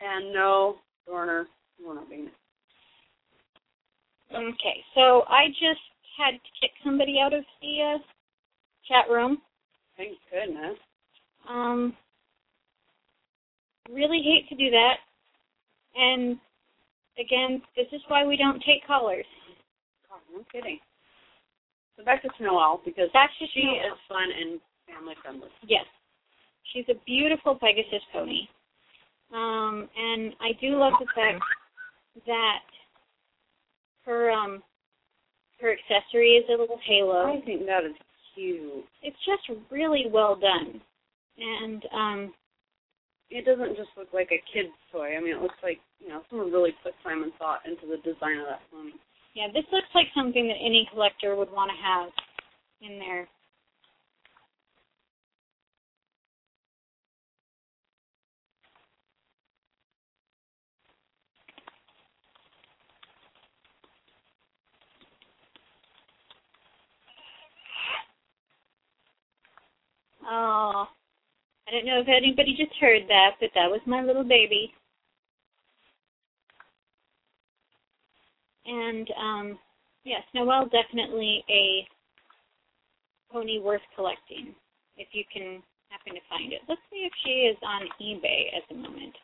And no, Dorner, we're not being. Okay, so I just had to kick somebody out of the uh, chat room. Thank goodness. Um really hate to do that. And again, this is why we don't take callers. No kidding. So back to Snow Owl because Back to she Snow is fun and family friendly. Yes. She's a beautiful Pegasus pony. Um, and I do love the fact that her um her accessory is a little halo. I think that is cute. It's just really well done. And um It doesn't just look like a kid's toy. I mean, it looks like you know someone really put time and thought into the design of that pony. Yeah, this looks like something that any collector would want to have in there. Oh, I don't know if anybody just heard that, but that was my little baby. And um, yes, Noelle definitely a pony worth collecting if you can happen to find it. Let's see if she is on eBay at the moment.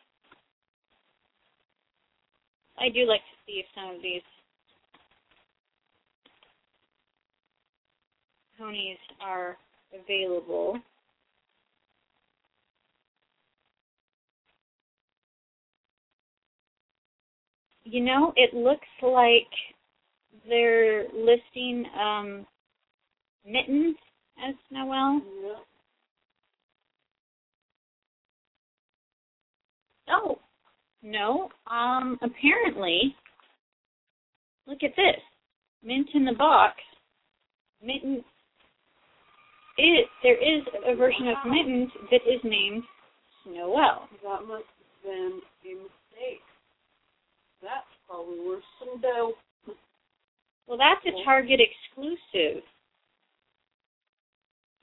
I do like to see if some of these ponies are available. You know, it looks like they're listing um, mittens as Noel. Oh, no. Um, apparently, look at this. Mint in the box. Mitten. It, there is a version of Mittens that is named Noel. That must have been. That's probably worth some dough. Well, that's a Target exclusive.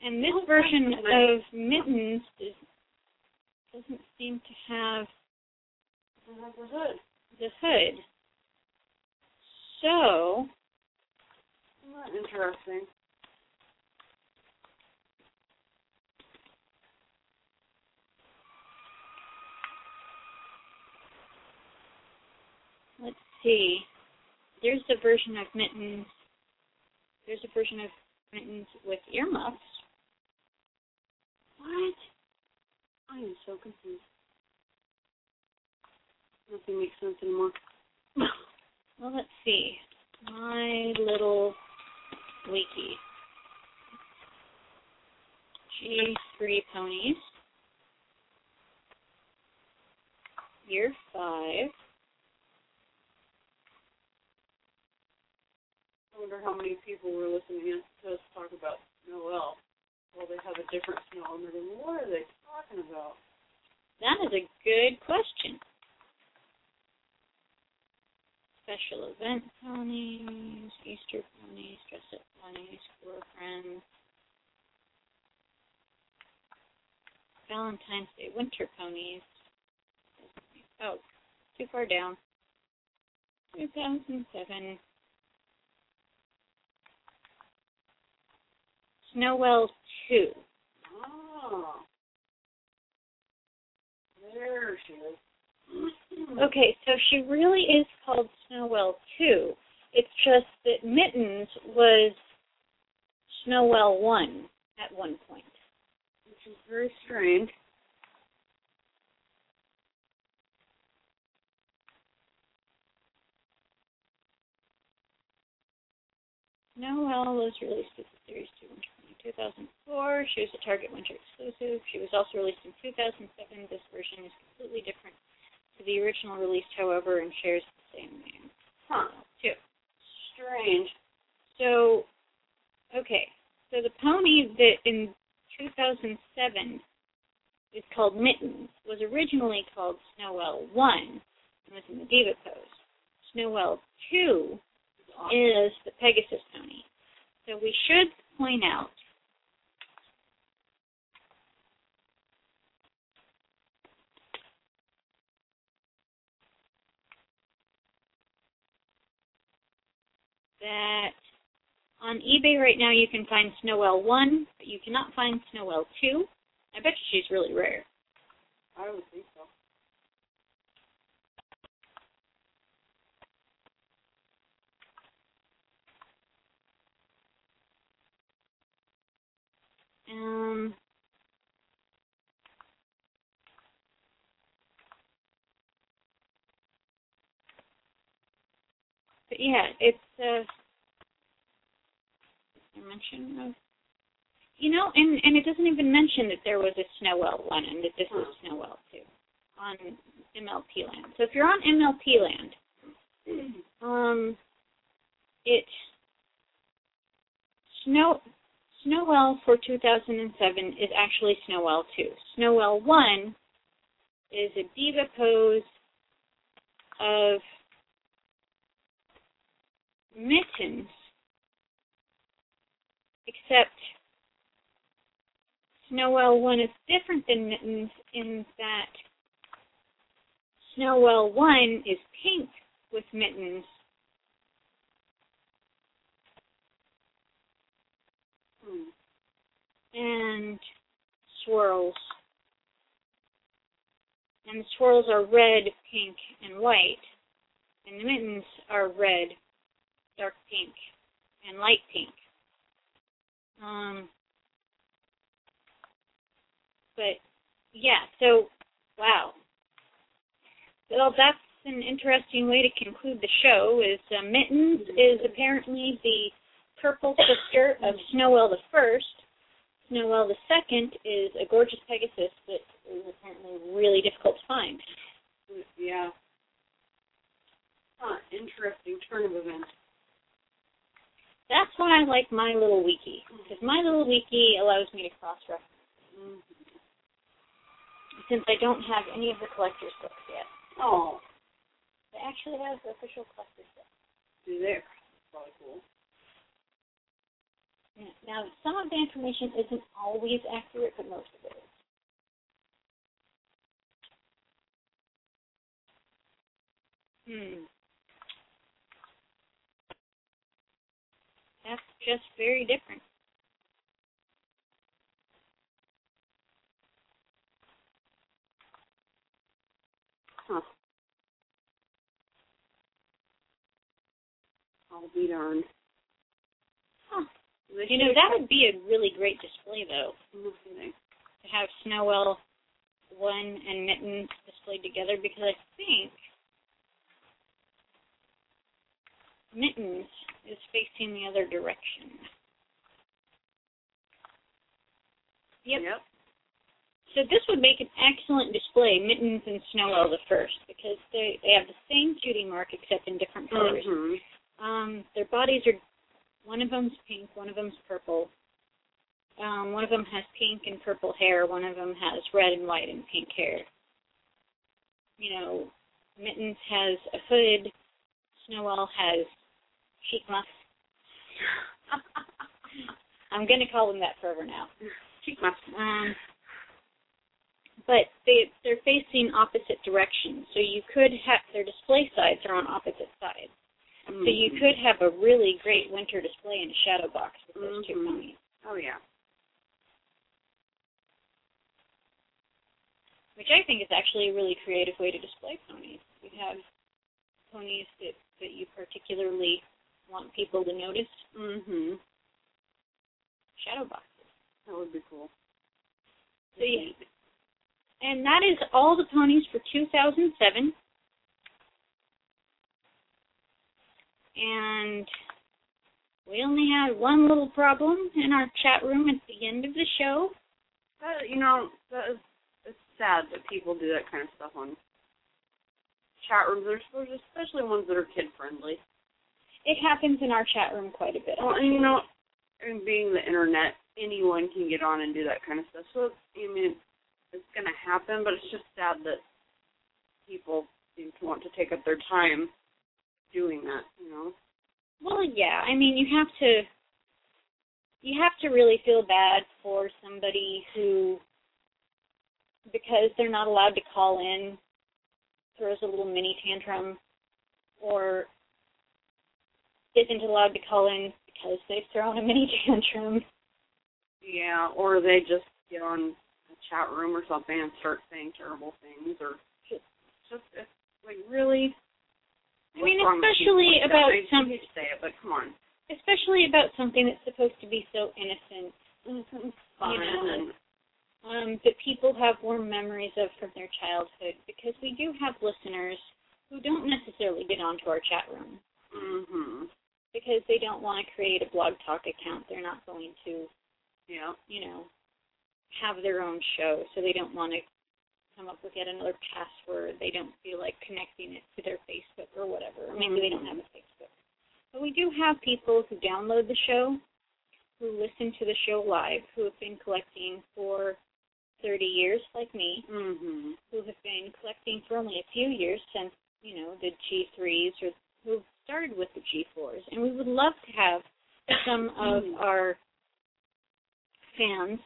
And this version of Mittens is, doesn't seem to have the hood. the hood. So, Isn't that interesting? let's see. There's a version of Mittens. There's a version of Mittens with earmuffs. What? I am so confused. Nothing makes sense anymore. Well, let's see. My little wiki. G3 ponies. Year five. I wonder how many people were listening to us talk about Noel. Well, they have a different smell, and they're what are they talking about? That is a good question. Special event ponies, Easter ponies, dress up ponies, girlfriends, Valentine's Day winter ponies. Oh, too far down. 2007. Snowwell 2. Oh. There she is. Okay, so she really is called Snowwell too. It's just that Mittens was Snowwell one at one point. Which is very strange. Snowwell was released as a Series 2 in 2004. She was a Target Winter exclusive. She was also released in 2007. This version is completely different to the original release, however, and shares the same name. Huh. Too. Strange. So, okay. So the pony that in 2007 is called Mittens was originally called Snowwell 1 and was in the Diva pose. Snowwell 2 is the Pegasus pony. So we should point out that on eBay right now you can find Snowell 1, but you cannot find Snowell 2. I bet you she's really rare. I would think so. Um, yeah, it's uh, mention of you know, and and it doesn't even mention that there was a Snowell one and that this was Snowell two on MLP land. So if you're on MLP land, um, it Snow Snowell for 2007 is actually Snowell 2. Snowell 1 is a diva pose of mittens, except Snowell 1 is different than mittens in that Snowell 1 is pink with mittens Hmm. and swirls. And the swirls are red, pink, and white. And the mittens are red, dark pink, and light pink. Um, but yeah, so wow. Well, that's an interesting way to conclude the show. Is uh, Mittens is apparently the purple sister of Snowell the First. Snowell the Second is a gorgeous Pegasus that is apparently really difficult to find. Yeah. Huh, interesting turn of events. That's why I like My Little Wiki because My Little Wiki allows me to cross-reference Mm. since I don't have any of the collector's books yet. Oh, They actually have the official collector's book. do there. Probably cool. Yeah. Now, some of the information isn't always accurate, but most of it is. Hmm. That's just very different. Huh. I'll be darned. Huh. You know, that would be a really great display, though, Mhm. to have Snowell 1 and Mittens displayed together, because I think Mittens is facing the other direction. Yep. Yep. So this would make an excellent display, Mittens and Snowell the first, because they they have the same cutie mark except in different colors. Mhm. Um, their bodies are one of them's pink, one of them's purple. Um, one of them has pink and purple hair. One of them has red and white and pink hair. You know, Mittens has a hood. Snowell has cheek muffs. I'm going to call them that forever now. Cheek mask. Um, but they they're facing opposite directions, so you could have their display sides are on opposite sides. So you Mhm. could have a really great winter display in a shadow box with those two Mhm. ponies, Oh yeah. which I think is actually a really creative way to display ponies. You have ponies that that you particularly want people to notice. Mhm. Shadow boxes. That would be cool. So yeah, and that is all the ponies for 2007. And we only had one little problem in our chat room at the end of the show. That, you know, that is it's sad that people do that kind of stuff on chat rooms. Especially ones that are kid friendly. It happens in our chat room quite a bit. Well, and you know, and being the internet, anyone can get on and do that kind of stuff. So I mean, it's gonna happen, but it's just sad that people seem to want to take up their time doing that. You know. Well, yeah. I mean, you have to you have to really feel bad for somebody who because they're not allowed to call in throws a little mini tantrum or isn't allowed to call in because they've thrown a mini tantrum. Yeah, or they just get on a chat room or something and start saying terrible things, or just, just it's like really. I mean, What's wrong with especially like about that? I some- hate say it, but come on. Especially about something that's supposed to be so innocent Fun You know, and um, that people have warm memories of from their childhood because we do have listeners who don't necessarily get onto our chat room. Mhm. Because they don't want to create a blog talk account. They're not going to, Yeah. you know, have their own show, so they don't want to come up with yet another password. They don't feel like connecting it to their Facebook or whatever. Or maybe they don't have a Facebook. But we do have people who download the show, who listen to the show live, who have been collecting for 30 years, like me, Mhm. who have been collecting for only a few years since, you know, the G3s or who started with the G4s. And we would love to have some of mm. our fans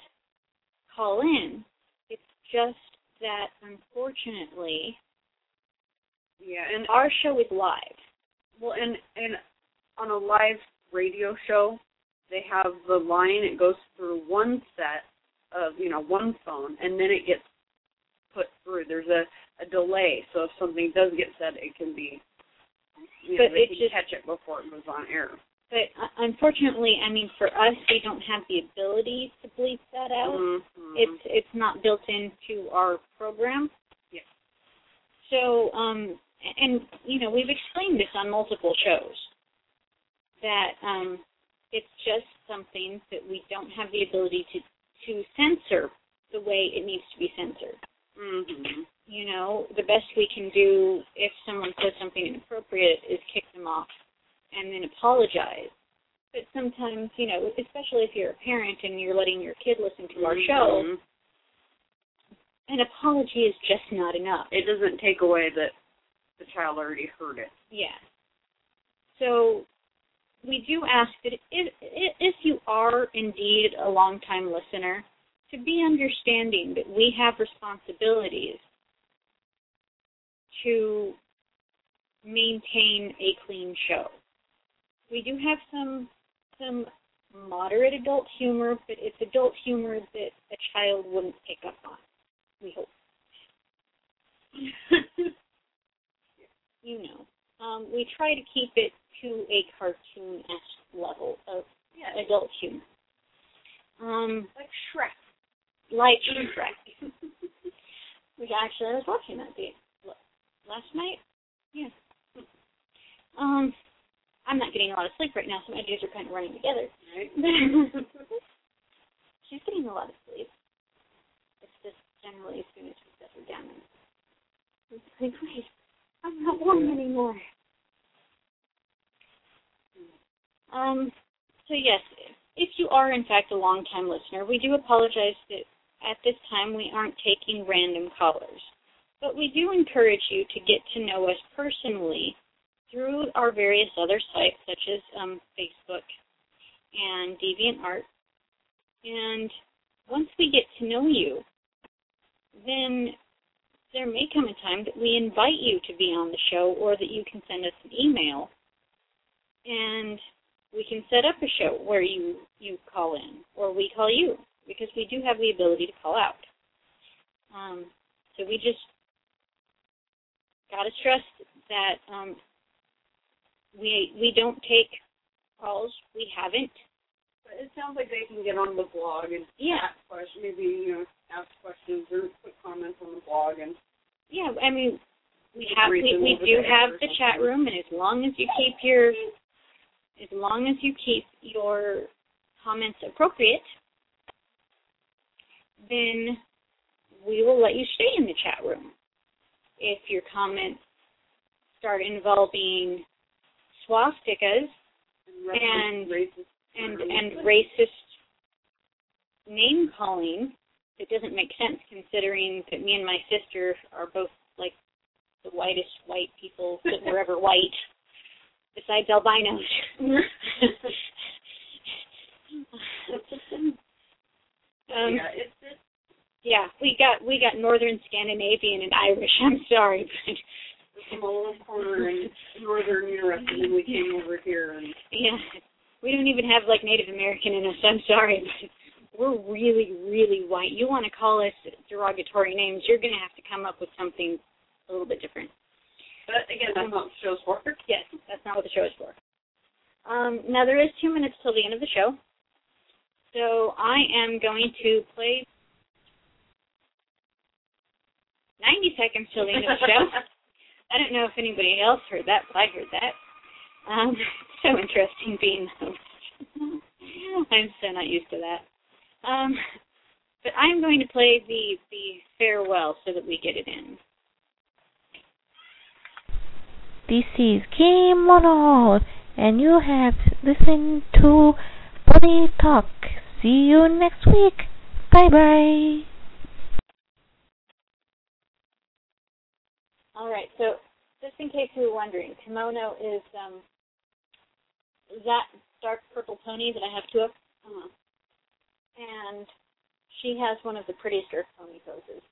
call in. It's just that, unfortunately, Yeah, and our show is live. well, and and on a live radio show, they have the line. It goes through one set of you know one phone, and then it gets put through. There's a a delay, so if something does get said, it can be. You know, But they it can just- catch it before it goes on air. But uh, unfortunately, I mean, for us, we don't have the ability to bleep that out. Mhm. It's it's not built into our program. Yeah. So, um, and you know, we've explained this on multiple shows that um, it's just something that we don't have the ability to to censor the way it needs to be censored. Mhm. You know, the best we can do if someone says something inappropriate is kick them off and then apologize. But sometimes, you know, especially if you're a parent and you're letting your kid listen to our show, Mhm. an apology is just not enough. It doesn't take away that the child already heard it. Yeah. So we do ask that if, if you are indeed a longtime listener, to be understanding that we have responsibilities to maintain a clean show. We do have some some moderate adult humor, but it's adult humor that a child wouldn't pick up on. We hope. you know. Um, we try to keep it to a cartoon-esque level of adult humor. Um, Like Shrek. Like Shrek. Which actually, I was watching that the last night. Yeah. Um, I'm not getting a lot of sleep right now, so my days are kind of running together. Right? She's getting a lot of sleep. It's just generally as soon as we set her down, it's like, wait, I'm not warm anymore. Um, so yes, if you are in fact a long-time listener, we do apologize that at this time we aren't taking random callers. But we do encourage you to get to know us personally through our various other sites such as um, Facebook and DeviantArt. And once we get to know you, then there may come a time that we invite you to be on the show or that you can send us an email and we can set up a show where you you call in or we call you because we do have the ability to call out. Um, so we just got to stress that um, we we don't take calls. We haven't. But it sounds like they can get on the blog and Yeah, ask questions, maybe you know ask questions or put comments on the blog and yeah. I mean, we have we, we do have the chat room, and as long as you keep your as long as you keep your comments appropriate, then we will let you stay in the chat room. If your comments start involving swastikas and And- racist and and racist name calling, it doesn't make sense considering that me and my sister are both like the whitest white people that were ever white, besides albinos. um, yeah, it's it's yeah, we got we got Northern Scandinavian and Irish. I'm sorry, but a corner in northern Europe, and then we came over here and yeah, we don't even have like Native American in us. I'm sorry, but we're really, really white. You want to call us derogatory names, you're going to have to come up with something a little bit different. but again, that's not what the show's for. Yes, that's not what the show is for. Um, now there is two minutes till the end of the show, so I am going to play 90 seconds till the end of the show. I don't know if anybody else heard that, but I heard that. Um, so interesting being. I'm so not used to that. Um, but I'm going to play the the farewell so that we get it in. This is Game Kimono, and you have listened to Pony Talk. See you next week. Bye bye. All right. So just in case you were wondering, Kimono is um, that dark purple pony that I have two of, uh, and she has one of the prettiest earth pony poses.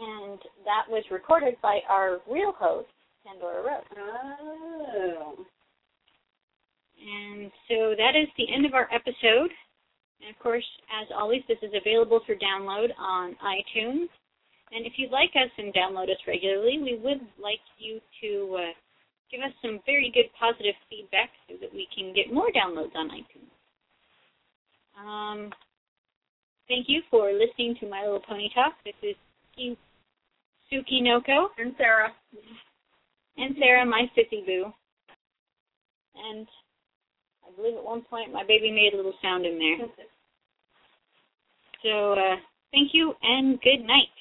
And that was recorded by our real host, Pandora Rose. Oh. And so that is the end of our episode. And of course, as always, this is available for download on iTunes. And if you'd like us and download us regularly, we would like you to uh, give us some very good positive feedback so that we can get more downloads on iTunes. Um, thank you for listening to My Little Pony Talk. This is Su- Sukinoko And Sarah. and Sarah, my sissy boo. And believe at one point my baby made a little sound in there. So uh, thank you and good night.